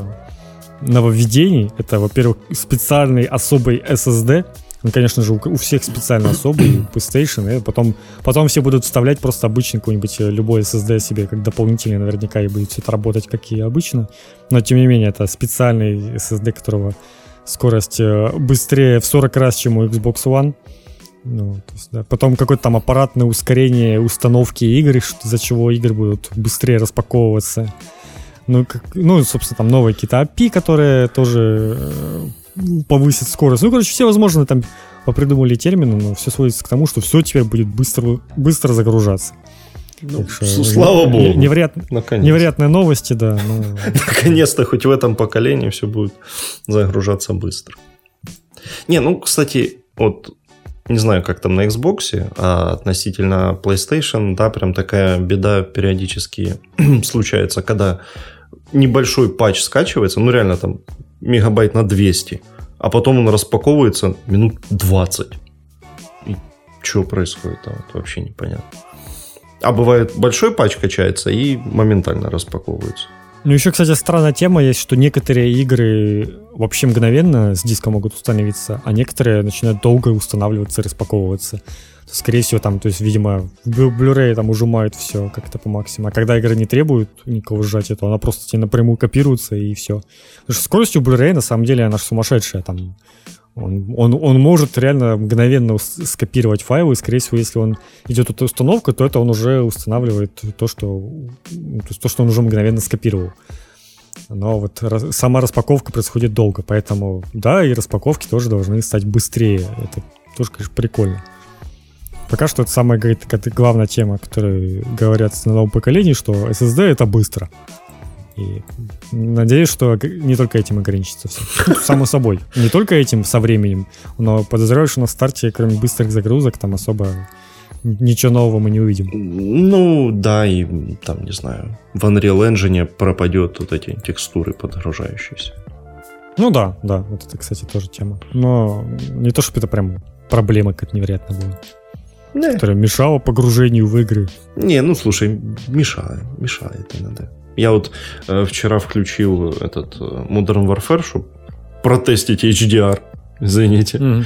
нововведений. Это, во-первых, специальный особый SSD. Ну, конечно же, у, всех специально особый PlayStation, и потом, потом все будут вставлять просто обычный какой-нибудь э, любой SSD себе как дополнительный наверняка, и будет все это работать, как и обычно. Но, тем не менее, это специальный SSD, которого скорость э, быстрее в 40 раз, чем у Xbox One. Ну, то есть, да. Потом какое-то там аппаратное ускорение установки игр, из-за чего игры будут быстрее распаковываться. Ну, как, ну, собственно, там новые какие-то API, которые тоже э, повысят скорость. Ну, короче, все возможные там попридумали термины, но все сводится к тому, что все теперь будет быстро, быстро загружаться. Так что, слава богу. Наконец. невероятные новости, да. ну, Наконец-то хоть в этом поколении все будет загружаться быстро. Не, ну, кстати, вот не знаю, как там на Xbox, а относительно PlayStation, да, прям такая беда периодически случается, когда небольшой патч скачивается, ну реально там мегабайт на 200, а потом он распаковывается минут 20. И что происходит там, вот вообще непонятно. А бывает большой патч качается и моментально распаковывается. Ну, еще, кстати, странная тема есть, что некоторые игры вообще мгновенно с диска могут установиться, а некоторые начинают долго устанавливаться и распаковываться. Скорее всего, там, то есть, видимо, в Blu- Blu-ray там ужимают все как-то по максимуму. А когда игра не требует никакого сжатия, то она просто тебе напрямую копируется и все. Потому что скорость у Blu-ray, на самом деле, она же сумасшедшая. Там, он, он, он может реально мгновенно скопировать файлы, и, скорее всего, если он идет от установка, то это он уже устанавливает то, что, ну, то, есть то, что он уже мгновенно скопировал. Но вот раз- сама распаковка происходит долго, поэтому да, и распаковки тоже должны стать быстрее. Это тоже, конечно, прикольно. Пока что это самая говорит, главная тема, которую говорят на новом поколении, что SSD это быстро. И надеюсь, что не только этим ограничится все. Само собой. Не только этим со временем, но подозреваю, что на старте, кроме быстрых загрузок, там особо ничего нового мы не увидим. Ну, да, и там, не знаю, в Unreal Engine пропадет вот эти текстуры подгружающиеся. Ну да, да, вот это, кстати, тоже тема. Но не то, чтобы это прям проблема как невероятно была, Не, которая мешала погружению в игры. не, ну слушай, мешает, мешает иногда. Я вот э, вчера включил этот э, Modern Warfare, чтобы протестить HDR, извините,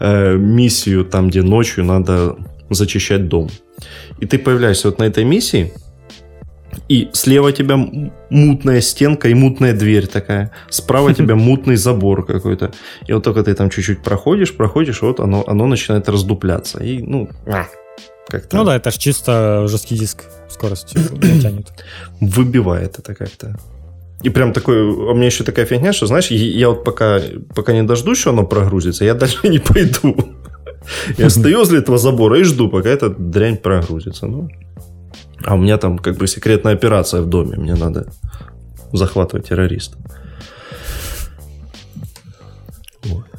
э, миссию там, где ночью надо зачищать дом. И ты появляешься вот на этой миссии, и слева тебя мутная стенка и мутная дверь такая. Справа тебя мутный забор какой-то. И вот только ты там чуть-чуть проходишь, проходишь, вот оно, оно начинает раздупляться. И, ну, а, как-то Ну да, это же чисто жесткий диск скоростью тянет. выбивает это как-то. И прям такой, у меня еще такая фигня, что, знаешь, я я вот пока, пока не дождусь, что оно прогрузится, я дальше не пойду. Я стою возле этого забора и жду, пока эта дрянь прогрузится. Ну, а у меня там как бы секретная операция в доме, мне надо захватывать террориста.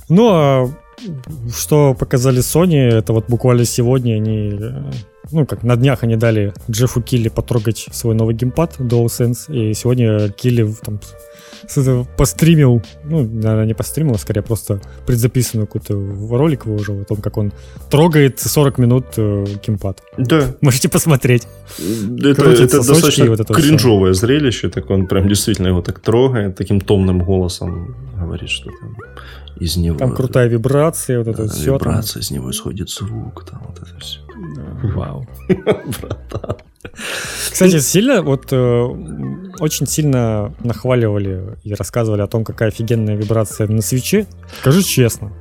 Ну, а что показали Sony, это вот буквально сегодня они, э, ну, как на днях они дали Джеффу Килли потрогать свой новый геймпад DualSense, и сегодня Килли там этого постримил, ну, наверное, не постримил, а скорее просто предзаписанную какой-то ролик выложил о том, как он трогает 40 минут э, геймпад. Да, Можете посмотреть. это, Крутит это достаточно вот это кринжовое зрелище, так он прям действительно его так трогает, таким томным голосом говорит, что там из него... Там крутая вибрация, вот это Да, все. вибрация, из него исходит звук, там вот это все. Вау. Братан. Кстати, сильно, вот э, очень сильно нахваливали и рассказывали о том, какая офигенная вибрация на свече. Скажи честно,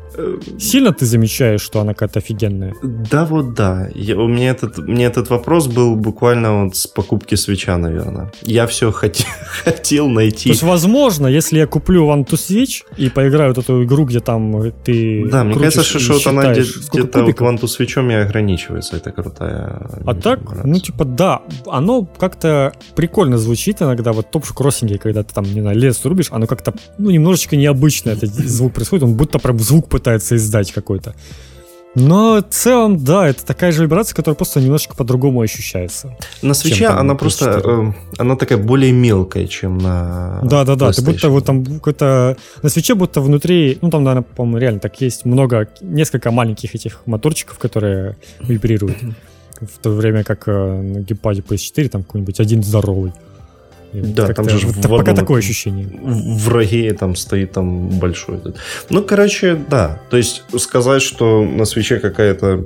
сильно ты замечаешь, что она какая-то офигенная? Да, вот да. Я, у меня этот, мне этот вопрос был буквально вот с покупки свеча, наверное. Я все хотел, хотел То найти. есть, возможно, если я куплю One to Switch и поиграю вот эту игру, где там ты Да, мне кажется, что вот она где- где-то вот свечом и ограничивается. Это крутая. А так, ну, типа, да, оно как-то прикольно звучит иногда, вот топ кроссинге, когда ты там, не знаю, лес рубишь, оно как-то, ну, немножечко необычно этот звук происходит, он будто прям звук пытается издать какой-то. Но в целом, да, это такая же вибрация, которая просто немножечко по-другому ощущается. На свече там она PS4. просто, э, она такая более мелкая, чем на Да, да, да. Ты будто вот там какой-то на свече будто внутри, ну там, наверное, по-моему, реально так есть много, несколько маленьких этих моторчиков, которые вибрируют. В то время как э, на геймпаде PS4 там какой-нибудь один здоровый. И Да, там же вот в пока одном такое этом- ощущение. в враге там стоит там большой этот. Ну, короче, да. То есть сказать, что на свече какая-то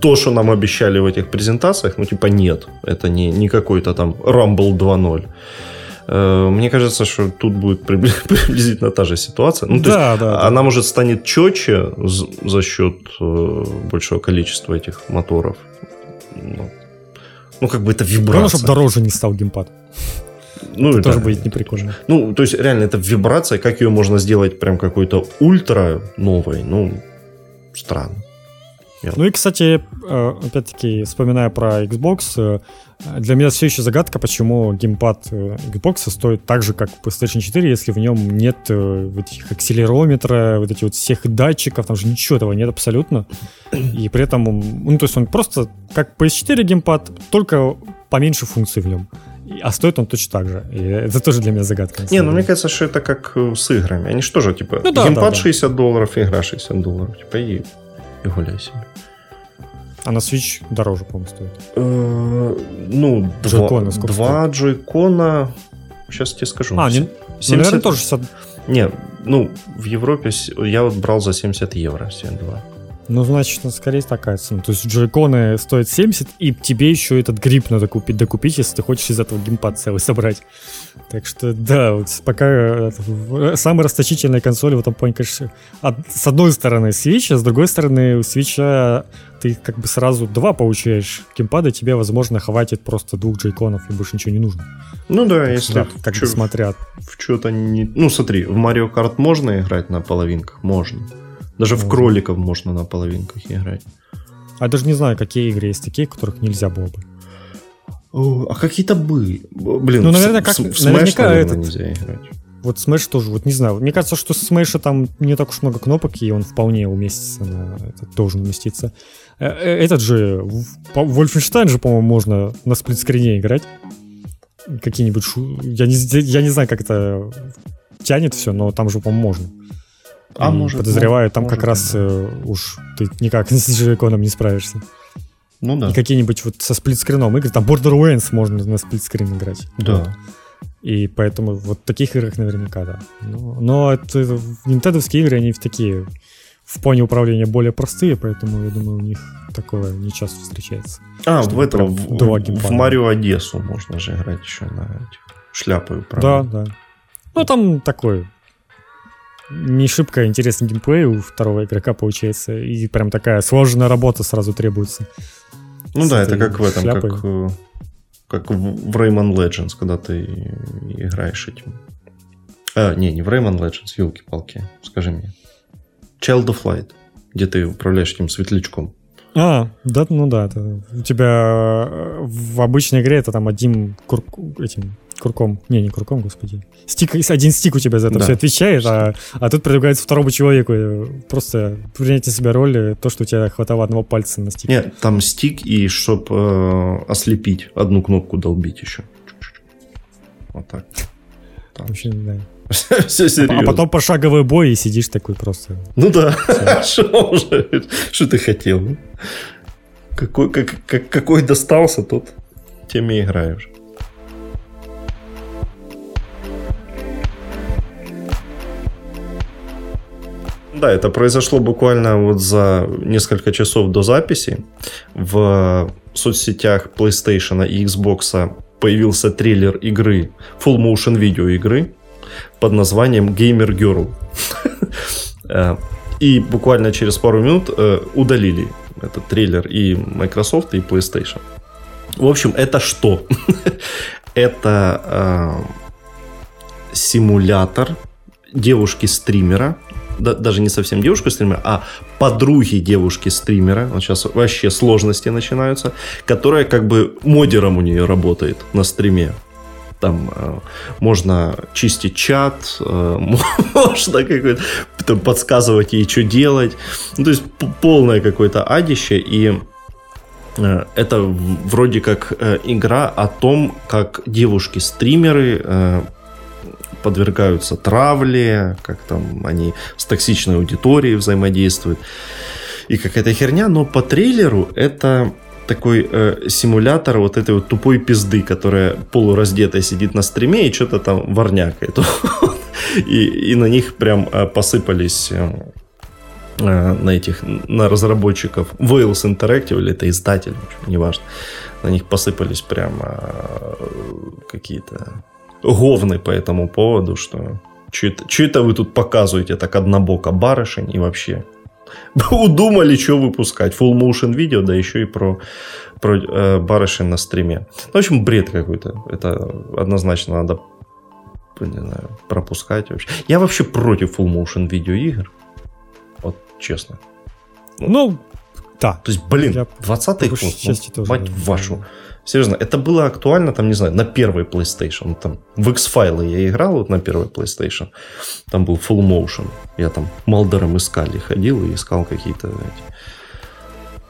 то, что нам обещали в этих презентациях, ну, типа, нет. Это не, не какой-то там Rumble 2.0. Э, Мне кажется, что тут будет прибли- приблизительно та же ситуация. Ну, то Да, есть, да, да. она, может, станет четче за счет э, большого количества этих моторов. Ну, ну, как бы это Главное, вибрация. чтобы дороже не стал геймпад. Ну, Это да. тоже будет неприкольно. Ну, то есть, реально, это вибрация, как ее можно сделать прям какой-то ультра новой, ну, странно. Ну и, кстати, э, опять-таки, вспоминая про Xbox, э, для меня все еще загадка, почему геймпад э, Xbox стоит так же, как PlayStation 4, если в нем нет вот этих акселерометра, вот этих вот всех датчиков, там же ничего этого нет абсолютно. И при этом, ну, то есть он просто как PS4 геймпад, только поменьше функций в нем. А стоит он точно так же. И это тоже для меня загадка. Не, ну мне кажется, что это как с играми. Они же тоже, типа, Ну да, геймпад да, да. 60 долларов, игра 60 долларов. Типа, и, и гуляй себе. А на Switch дороже, по-моему, стоит. Э, Ну, два, Джойконы сколько два джойкона... Сейчас тебе скажу. А, не, ну, 70 наверное, тоже 60 Не, ну, в Европе я вот брал за 70 евро 72. Ну, значит, ну, скорее такая цена. То есть джойконы стоят 70, и тебе еще этот грипп надо купить, докупить, если ты хочешь из этого геймпад целый собрать. Так что, да, вот пока э, самая расточительная консоль в этом плане, конечно, от- с одной стороны Switch, а с другой стороны у Switch ты как бы сразу два получаешь геймпада, тебе, возможно, хватит просто двух джойконов и больше ничего не нужно. Ну да, если Да, как бы чё- смотрят. в что-то не... Ну, смотри, в Mario Kart можно играть на половинках? Можно. Даже в кроликов можно на половинках играть. А я даже не знаю, какие игры есть такие, которых нельзя было бы. О, а какие-то бы. Блин, Ну, наверное, с- как- в наверняка наверное, этот- нельзя играть. Вот Smash тоже, вот не знаю. Мне кажется, что Smash там не так уж много кнопок, и он вполне уместится на этот, должен уместиться. Э, э, Этот же, Wolfenstein же, по-моему, можно на сплитскрине играть. Какие-нибудь шу... Я не, я не знаю, как это тянет все, но там же, по-моему, можно. А, может, Подозреваю, может, там как может, раз э, уж ты никак с джойконом не справишься. Ну да. И какие-нибудь вот со сплитскрином игры, там Borderlands можно на сплитскрин играть. Да. И поэтому вот в таких играх наверняка, да. Но, но это, нинтендовские игры, они в такие в плане управления более простые, поэтому я думаю, у них такое не часто встречается. А, в этом, прям в, в. Марио Одессу можно же играть еще на этих шляпой Да, управлять. да. Ну, там такой не шибко интересный геймплей у второго игрока получается. И прям такая сложная работа сразу требуется. Ну С да, это как в этом, шляпой. как, э, как в в Rayman Legends, когда ты играешь этим. А, не, не в Rayman Legends, елки-палки, скажи мне. Child of Light, где ты управляешь этим светлячком. А, да, ну да, это у тебя э, в обычной игре это там один кур, этим курком, не, не курком, господи, стик, один стик у тебя за это Да. все отвечает, а, а тут предлагается второму человеку э, просто принять на себя роль э, то, что у тебя хватало одного пальца на стик. Нет, там стик, и чтобы ослепить, одну кнопку долбить еще. Вот так. Вообще, да. Все А серьезно. потом пошаговый бой и сидишь такой просто. Ну да, что уже? Что ты хотел? ну? Какой, как, как- какой достался, тот тем и играешь. Да, это произошло буквально вот за несколько часов до записи. В соцсетях PlayStation и Xbox появился трейлер игры, full motion видео игры под названием Gamer Girl. Э, И буквально через пару минут э, удалили этот трейлер и Microsoft, и PlayStation. В общем, это что? это э, симулятор девушки-стримера, да- даже не совсем девушка-стримера, а подруги девушки-стримера, вот сейчас вообще сложности начинаются, которая как бы модером у нее работает на стриме. Там э, можно чистить чат, э, можно какой-то подсказывать ей, что делать. Ну, то есть полное какое-то адище, и э, это вроде как э, игра о том, как девушки-стримеры э, подвергаются травле, как там они с токсичной аудиторией взаимодействуют. И какая-то херня, но по трейлеру это такой э, симулятор вот этой вот тупой пизды, которая полураздетая сидит на стриме и что-то там ворнякает. и, и на них прям э, посыпались э, э, на этих, на разработчиков Wales Interactive, или это издатель, неважно. На них посыпались прям э, какие-то говны по этому поводу, что что это, вы тут показываете так однобоко барышень и вообще удумали, что выпускать. Full motion видео, да еще и про, про э, барышень на стриме. Ну, в общем, бред какой-то. Это однозначно надо не знаю, пропускать вообще. Я вообще против full motion видеоигр. Вот честно. Ну, да. То есть, блин, Я 20-й по год, ну, мать да. вашу. Серьезно, это было актуально, там, не знаю, на первой PlayStation. Там, в X-файлы я играл вот на первой PlayStation. Там был full motion. Я там Малдером искали, ходил и искал какие-то.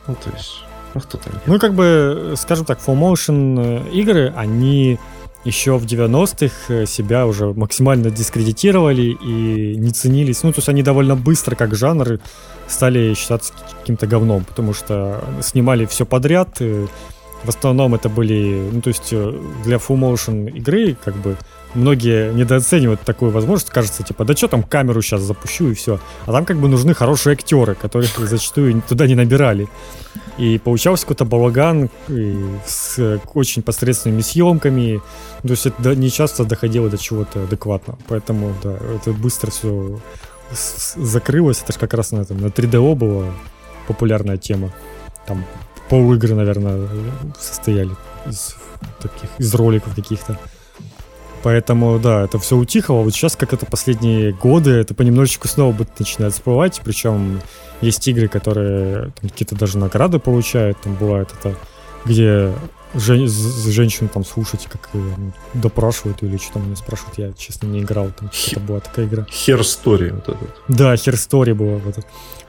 Ну, то есть, ну, кто там Ну, как бы, скажем так, full motion э, игры, они еще в 90-х э, себя уже максимально дискредитировали и не ценились. Ну, то есть они довольно быстро, как жанр, стали считаться каким-то говном, потому что снимали все подряд. В основном это были, ну, то есть э, для full motion игры, как бы, многие недооценивают такую возможность, кажется, типа, да что там камеру сейчас запущу и все. А там как бы нужны хорошие актеры, которых зачастую туда не набирали. И получался какой-то балаган с э, очень посредственными съемками. То есть это не часто доходило до чего-то адекватного. Поэтому, да, это быстро все закрылось. Это же как раз на, этом, на 3DO была популярная тема. Там полуигры, наверное, состояли из таких, из роликов каких-то. Поэтому, да, это все утихло. Вот сейчас, как это последние годы, это понемножечку снова будет начинает всплывать. Причем есть игры, которые какие-то даже награды получают. Там бывает это, где жен- женщину там слушать, как допрашивают или что там меня спрашивают. Я, честно, не играл. Там это была такая игра. Hair Story вот этот. Да, Hair Story было. Вот.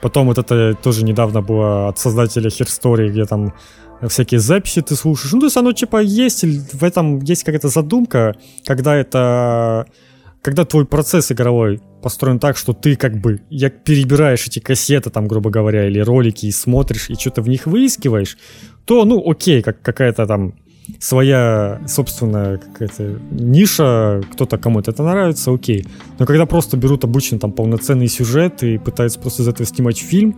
Потом вот это тоже недавно было от создателя Hair Story, где там всякие записи ты слушаешь. Ну, то есть оно типа есть, в этом есть какая-то задумка, когда это... Когда твой процесс игровой построен так, что ты как бы я перебираешь эти кассеты, там, грубо говоря, или ролики, и смотришь, и что-то в них выискиваешь, то, ну, окей, как какая-то там своя собственная какая-то ниша, кто-то кому-то это нравится, окей. Но когда просто берут обычно там полноценный сюжет и пытаются просто из этого снимать фильм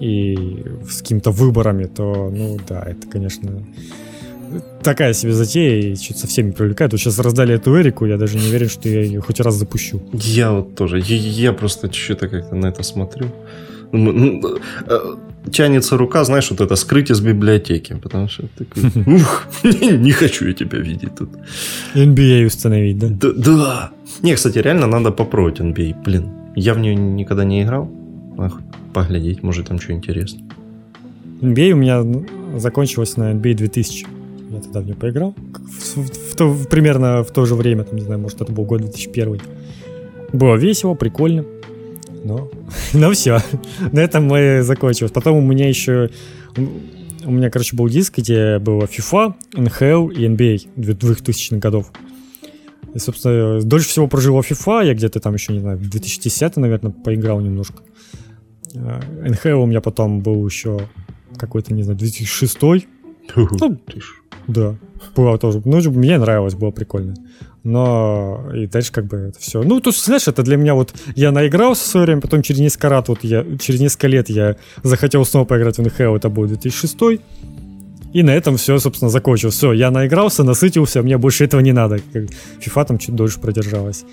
и с какими-то выборами, то, ну да, это, конечно, такая себе затея и что-то совсем не привлекает. Вот сейчас раздали эту Эрику, я даже не уверен, что я ее хоть раз запущу. Я вот тоже. Я, я просто что-то как-то на это смотрю. Ну, ну, Тянется рука, знаешь, вот это скрыть из библиотеки, потому что такой, ух, не, хочу я тебя видеть тут. NBA установить, да? Да, да. Не, кстати, реально надо попробовать NBA. Блин, я в нее никогда не играл. Ах, поглядеть, может там что интересно. NBA у меня ну, закончилась на NBA 2000. Я тогда в нее поиграл. В, в- в- примерно в то же время, там, не знаю, может, это был год 2001. Было весело, прикольно. Но, но все. На этом мы закончилось. Потом у меня еще... У меня, короче, был диск, где было FIFA, NHL и NBA 2000-х годов. И, собственно, дольше всего прожил во FIFA. Я где-то там еще, не знаю, в 2010, наверное, поиграл немножко. А, NHL у меня потом был еще какой-то, не знаю, 2006 Ну, да, было тоже. Ну, мне нравилось, было прикольно. Но и дальше как бы это все. Ну, то есть, знаешь, это для меня вот... Я наигрался в свое время, потом через несколько раз, вот я, через несколько лет я захотел снова поиграть в NHL, это был 2006 и на этом все, собственно, закончилось. Все, я наигрался, насытился, мне больше этого не надо. FIFA там чуть дольше продержалась.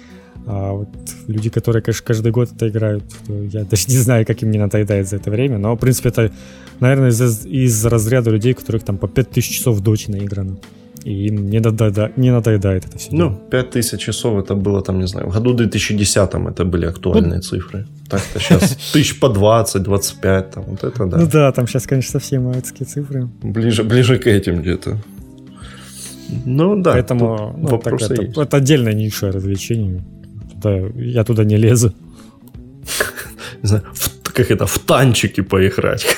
А вот люди, которые, конечно, каждый год это играют, я даже не знаю, как им не надоедает за это время. Но, в принципе, это, наверное, из, из разряда людей, которых там по 5000 часов доте наиграно. И им не, надоеда- не надоедает это все. Ну, 5000 часов это было там, не знаю, в году 2010 это были актуальные цифры. Так-то сейчас тысяч по 20, 25, там, вот это да. Ну да, там сейчас, конечно, совсем адские цифры. Ближе, ближе к этим где-то. Ну да, Поэтому ну, так вопросы это, есть. это отдельное ниша развлечений. Туда- я туда не лезу. в, как это, в танчики поиграть.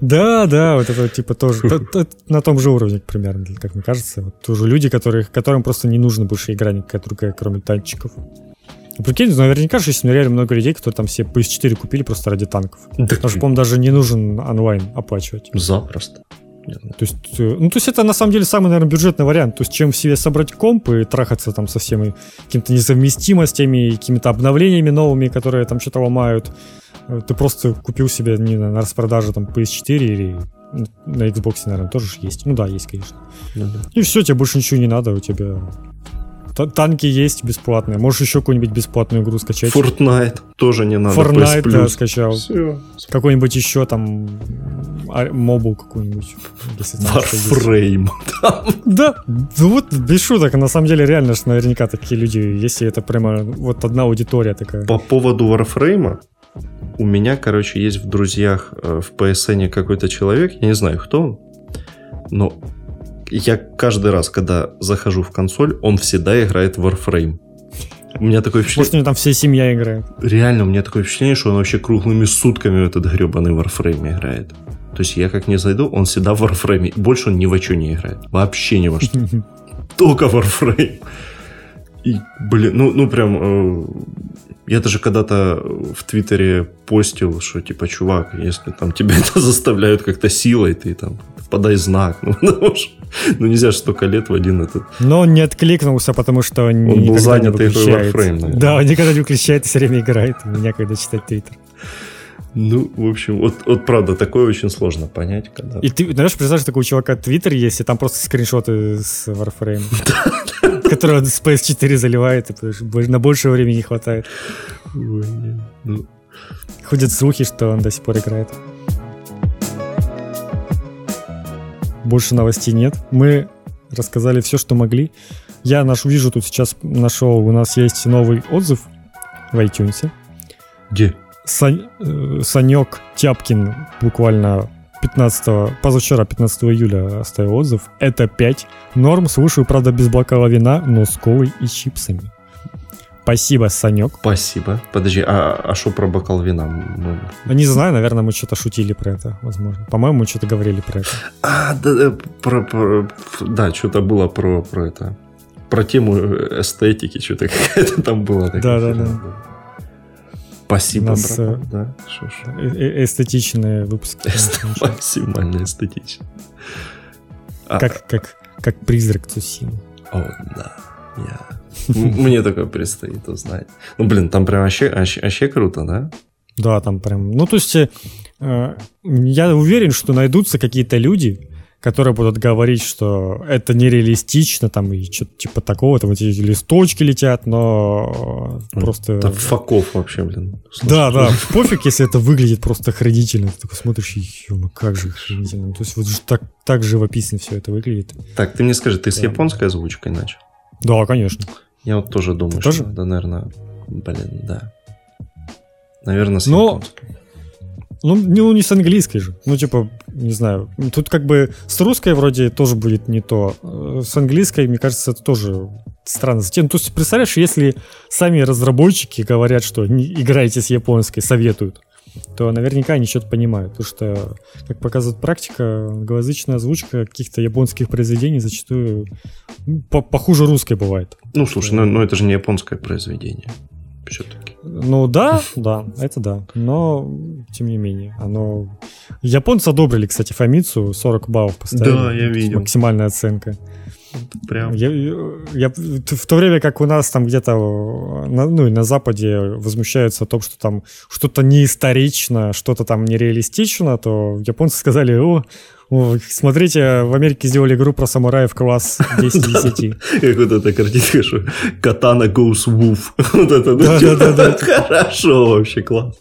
Да, да, вот это типа тоже на том же уровне примерно, как мне кажется. Вот тоже люди, которых, которым просто не нужно больше игра никакая другая, кроме танчиков. Ну, Прикинь, наверняка же есть реально много людей, которые там себе PS4 купили просто ради танков. Так Даже, по-моему, даже не нужен онлайн оплачивать. Запросто. То есть, э, ну, то есть это на самом деле самый, наверное, бюджетный вариант. То есть, чем себе собрать комп и трахаться там со всеми какими-то несовместимостями, какими-то обновлениями новыми, которые там что-то ломают. Э, Ты просто купил себе не на распродаже там PS4 или на Xbox, наверное, тоже есть. Ну да, есть, конечно. Ну да. И все, тебе больше ничего не надо, у тебя танки есть бесплатные. Можешь еще какую-нибудь бесплатную игру скачать. Fortnite тоже не надо. Fortnite, PS да, скачал. Какой-нибудь еще там а, мобу какую-нибудь. что. Warframe. Да, ну вот без шуток, на самом деле реально ж наверняка такие люди, если это прямо вот одна аудитория такая. По поводу Warframe, у меня, короче, есть в друзьях э, в PSN какой-то человек, я не знаю, кто он, но я каждый раз, когда захожу в консоль, он всегда играет в Warframe. У меня такое Может, впечатление, у него там вся семья играет. реально, у меня такое впечатление, что он вообще круглыми сутками в этот гребаный Warframe играет. То есть я как не зайду, он всегда в Warframe. Больше он ни во что не играет. Вообще ни во что. Только Warframe. И, блин, ну, ну прям... э, я даже когда-то в Твиттере постил, что типа, чувак, если там тебя это заставляют как-то силой, ты там подай знак. Ну, потому что, ну нельзя же столько лет в один этот... Но он не откликнулся, потому что он, был никогда занят не игрой. Warframe, наверное. Да, он никогда не выключает, все время играет. У меня когда читать твиттер. Ну, в общем, вот, вот правда, такое очень сложно понять, когда... И ты, знаешь, представляешь, такого чувака твиттер есть, и там просто скриншоты с Warframe. Который он с PS4 заливает, и на больше времени не хватает. Ну, Ходят слухи, что он до сих пор играет. Больше новостей нет. Мы рассказали все, что могли. Я наш, вижу тут сейчас нашел, у нас есть новый отзыв в iTunes. где? Сань- э, Санек Тяпкин буквально 15 позавчера, 15 июля оставил отзыв. Это 5. Норм, слушаю, правда, без бокала вина, но с колой и чипсами. Спасибо, Санек. Спасибо. Подожди, а что про бокал вина? Мы- Ну, Не знаю, наверное, мы что-то шутили про это, возможно. По-моему, мы что-то говорили про это. А, да, да, про, про- да, что-то было про, про это. Про тему эстетики, что-то какая-то там такая Да-да-да. Спасибо, У нас, братан. э, Да, что ж. Э- э- Эстетичные выпуски. Максимально эстетично. А, Как, как, как призрак Цусимы. О, да. Я... Мне такое предстоит узнать. Ну, блин, там прям вообще, вообще, вообще круто, да? Да, там прям... Ну, то есть, э, э, я уверен, что найдутся какие-то люди, которые будут говорить, что это нереалистично, там, и что-то типа такого, там эти листочки летят, но просто... Это факов вообще, блин. Да, да, пофиг, если это выглядит просто охранительно. Ты такой смотришь, ё как же охранительно. То есть вот же так, так живописно все это выглядит. Так, ты мне скажи, ты с Да. японской озвучкой начал? Да, конечно. Я вот тоже думаю, Ты тоже? что, да, наверное, блин, да. Наверное, с Но-. Ну, не, ну, не с английской же. Ну, типа, не знаю. Тут как бы с русской вроде тоже будет не то. Э, С английской, мне кажется, это тоже странно. Затем, то есть, представляешь, если сами разработчики говорят, что не играйте с японской, советуют, то наверняка они что-то понимают. Потому что, как показывает практика, англоязычная озвучка каких-то японских произведений зачастую ну, по- похуже русской бывает. Ну, слушай, ну, ну это же не японское произведение. Все-таки. Ну да, да, это да. Но, тем не менее, оно... Японцы одобрили, кстати, Фомицу, 40 баллов поставили. Да, я видел. Максимальная оценка. Прям. Я, я- в то время как у нас там где-то на, ну, на Западе возмущаются о том, что там что-то неисторично, что-то там нереалистично, то японцы сказали, о, о, смотрите, в Америке сделали игру про самураев класс 10 из 10. Как вот эта картинка, что Катана goes woof. Вот это, ну, Да, типа, да, да, Хорошо вообще, класс.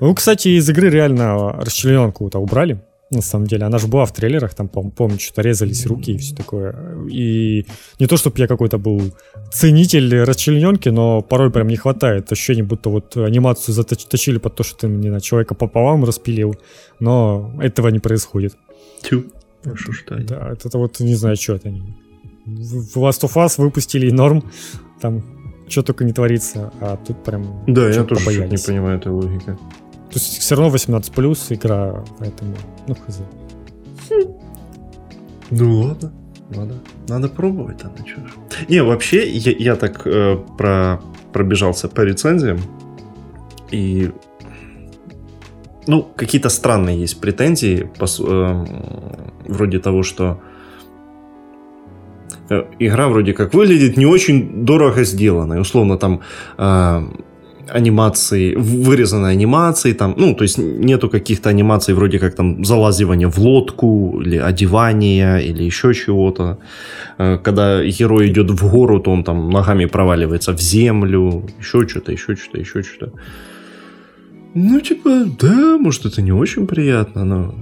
Ну, кстати, из игры реально расчлененку-то убрали. На самом деле, она же была в трейлерах, там, пом- помню, что-то резались руки и все такое. И не то, чтобы я какой-то был ценитель расчлененки, но порой прям не хватает ощущения, будто вот анимацию заточили под то, что ты, не знаю, человека пополам распилил, но этого не происходит. Тю. Ну, что. Да, это, вот не знаю, что это они. В Last of Us выпустили норм, там что только не творится, а тут прям Да, я тоже не понимаю этой логики. То есть все равно 18 плюс игра, поэтому, ну, хз. Ну ладно, надо, надо пробовать тогда, чё ж. Не, вообще, я, я так э, про, пробежался по рецензиям, и ну, какие-то странные есть претензии, по су- эм, вроде того, что э, игра вроде как выглядит не очень дорого сделанной. Условно там э, анимации, вырезанной анимации, там, ну, то есть нету каких-то анимаций вроде как там залазивания в лодку или одевания или еще чего-то. Э, Когда герой идет в гору, то он там ногами проваливается в землю, еще что-то, еще что-то, еще что-то. Ну, типа, да, может, это не очень приятно, но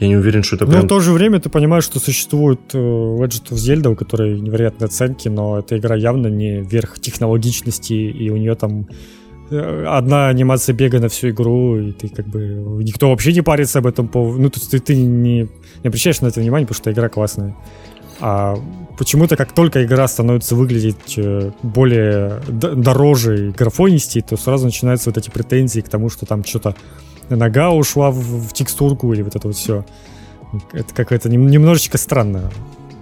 я не уверен, что это Но прям... в то же время ты понимаешь, что существует э, Legend of Zelda, у которой невероятные оценки, но эта игра явно не верх технологичности, и у нее там э, одна анимация бега на всю игру, и ты как бы... Никто вообще не парится об этом поводу. Ну, то есть ты, ты не, не обращаешь на это внимание, потому что игра классная. А почему-то, как только игра становится выглядеть э, более дороже и графонистей, то сразу начинаются вот эти претензии к тому, что там что-то нога ушла в, в текстурку или вот это вот все. Это как-то нем- немножечко странно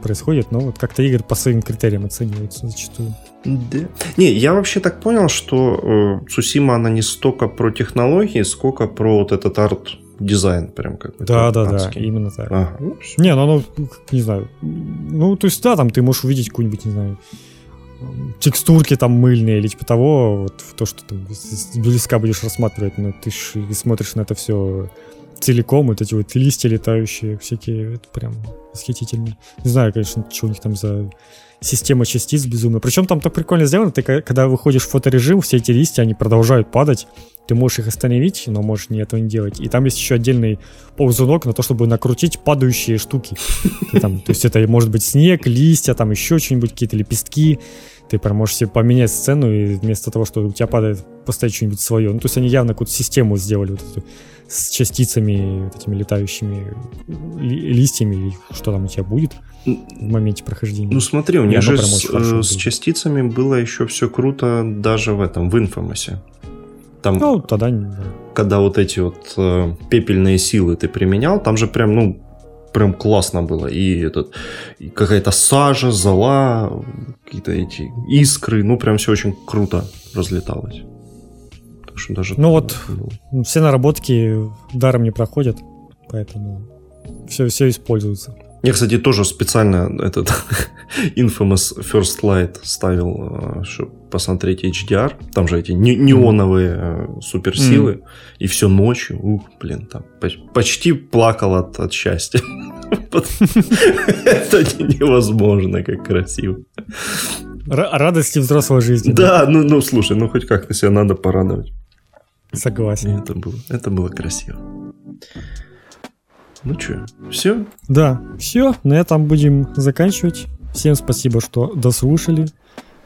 происходит, но вот как-то игры по своим критериям оцениваются зачастую. Да. Не, я вообще так понял, что э, Цусима, она не столько про технологии, сколько про вот этот арт-дизайн прям какой-то. Да, да, да, именно так. Ага, ну. Не, ну оно, как, не знаю, ну, то есть, да, там ты можешь увидеть какую-нибудь, не знаю, текстурки там мыльные или типа того, вот то, что ты близка будешь рассматривать, но ты ж смотришь на это все целиком, вот эти вот листья летающие, всякие, это прям восхитительно. Не знаю, конечно, что у них там за система частиц безумная. Причем там так прикольно сделано, ты когда выходишь в фоторежим, все эти листья, они продолжают падать, ты можешь их остановить, но можешь не этого не делать. И там есть еще отдельный ползунок на то, чтобы накрутить падающие штуки. То есть это может быть снег, листья, там еще что-нибудь, какие-то лепестки. Ты прям можешь себе поменять сцену, и вместо того, что у тебя падает, поставить что-нибудь свое. Ну, то есть они явно какую-то систему сделали вот эту, с частицами, вот этими летающими ли- листьями, или что там у тебя будет в моменте прохождения. Ну смотри, у них же с, э, с частицами было еще все круто даже в этом, в Инфомасе. Там, ну, тогда когда вот эти вот э, пепельные силы ты применял, там же прям, ну, прям классно было. И этот, и какая-то сажа, зола, какие-то эти искры, ну, прям все очень круто разлеталось. Так что даже... Ну вот. ну, все наработки даром не проходят, поэтому все, все используется. Я, кстати, тоже специально этот Infamous First Light ставил, чтобы посмотреть HDR. Там же эти не- неоновые э, суперсилы. И все ночью. Ух, блин, там поч- почти плакал от, от счастья. Это невозможно, как красиво. Радости взрослой жизни. Да, ну, ну слушай, ну хоть как-то себя надо порадовать. Согласен. это было, это было красиво. Ну что, все? Да, все, на этом будем заканчивать. Всем спасибо, что дослушали.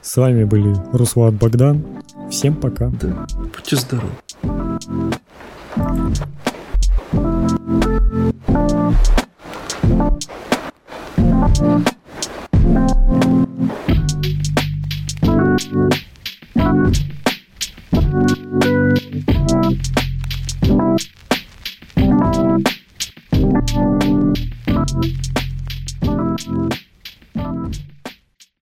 С вами были Руслан Богдан. Всем пока. Да. Будьте здоровы.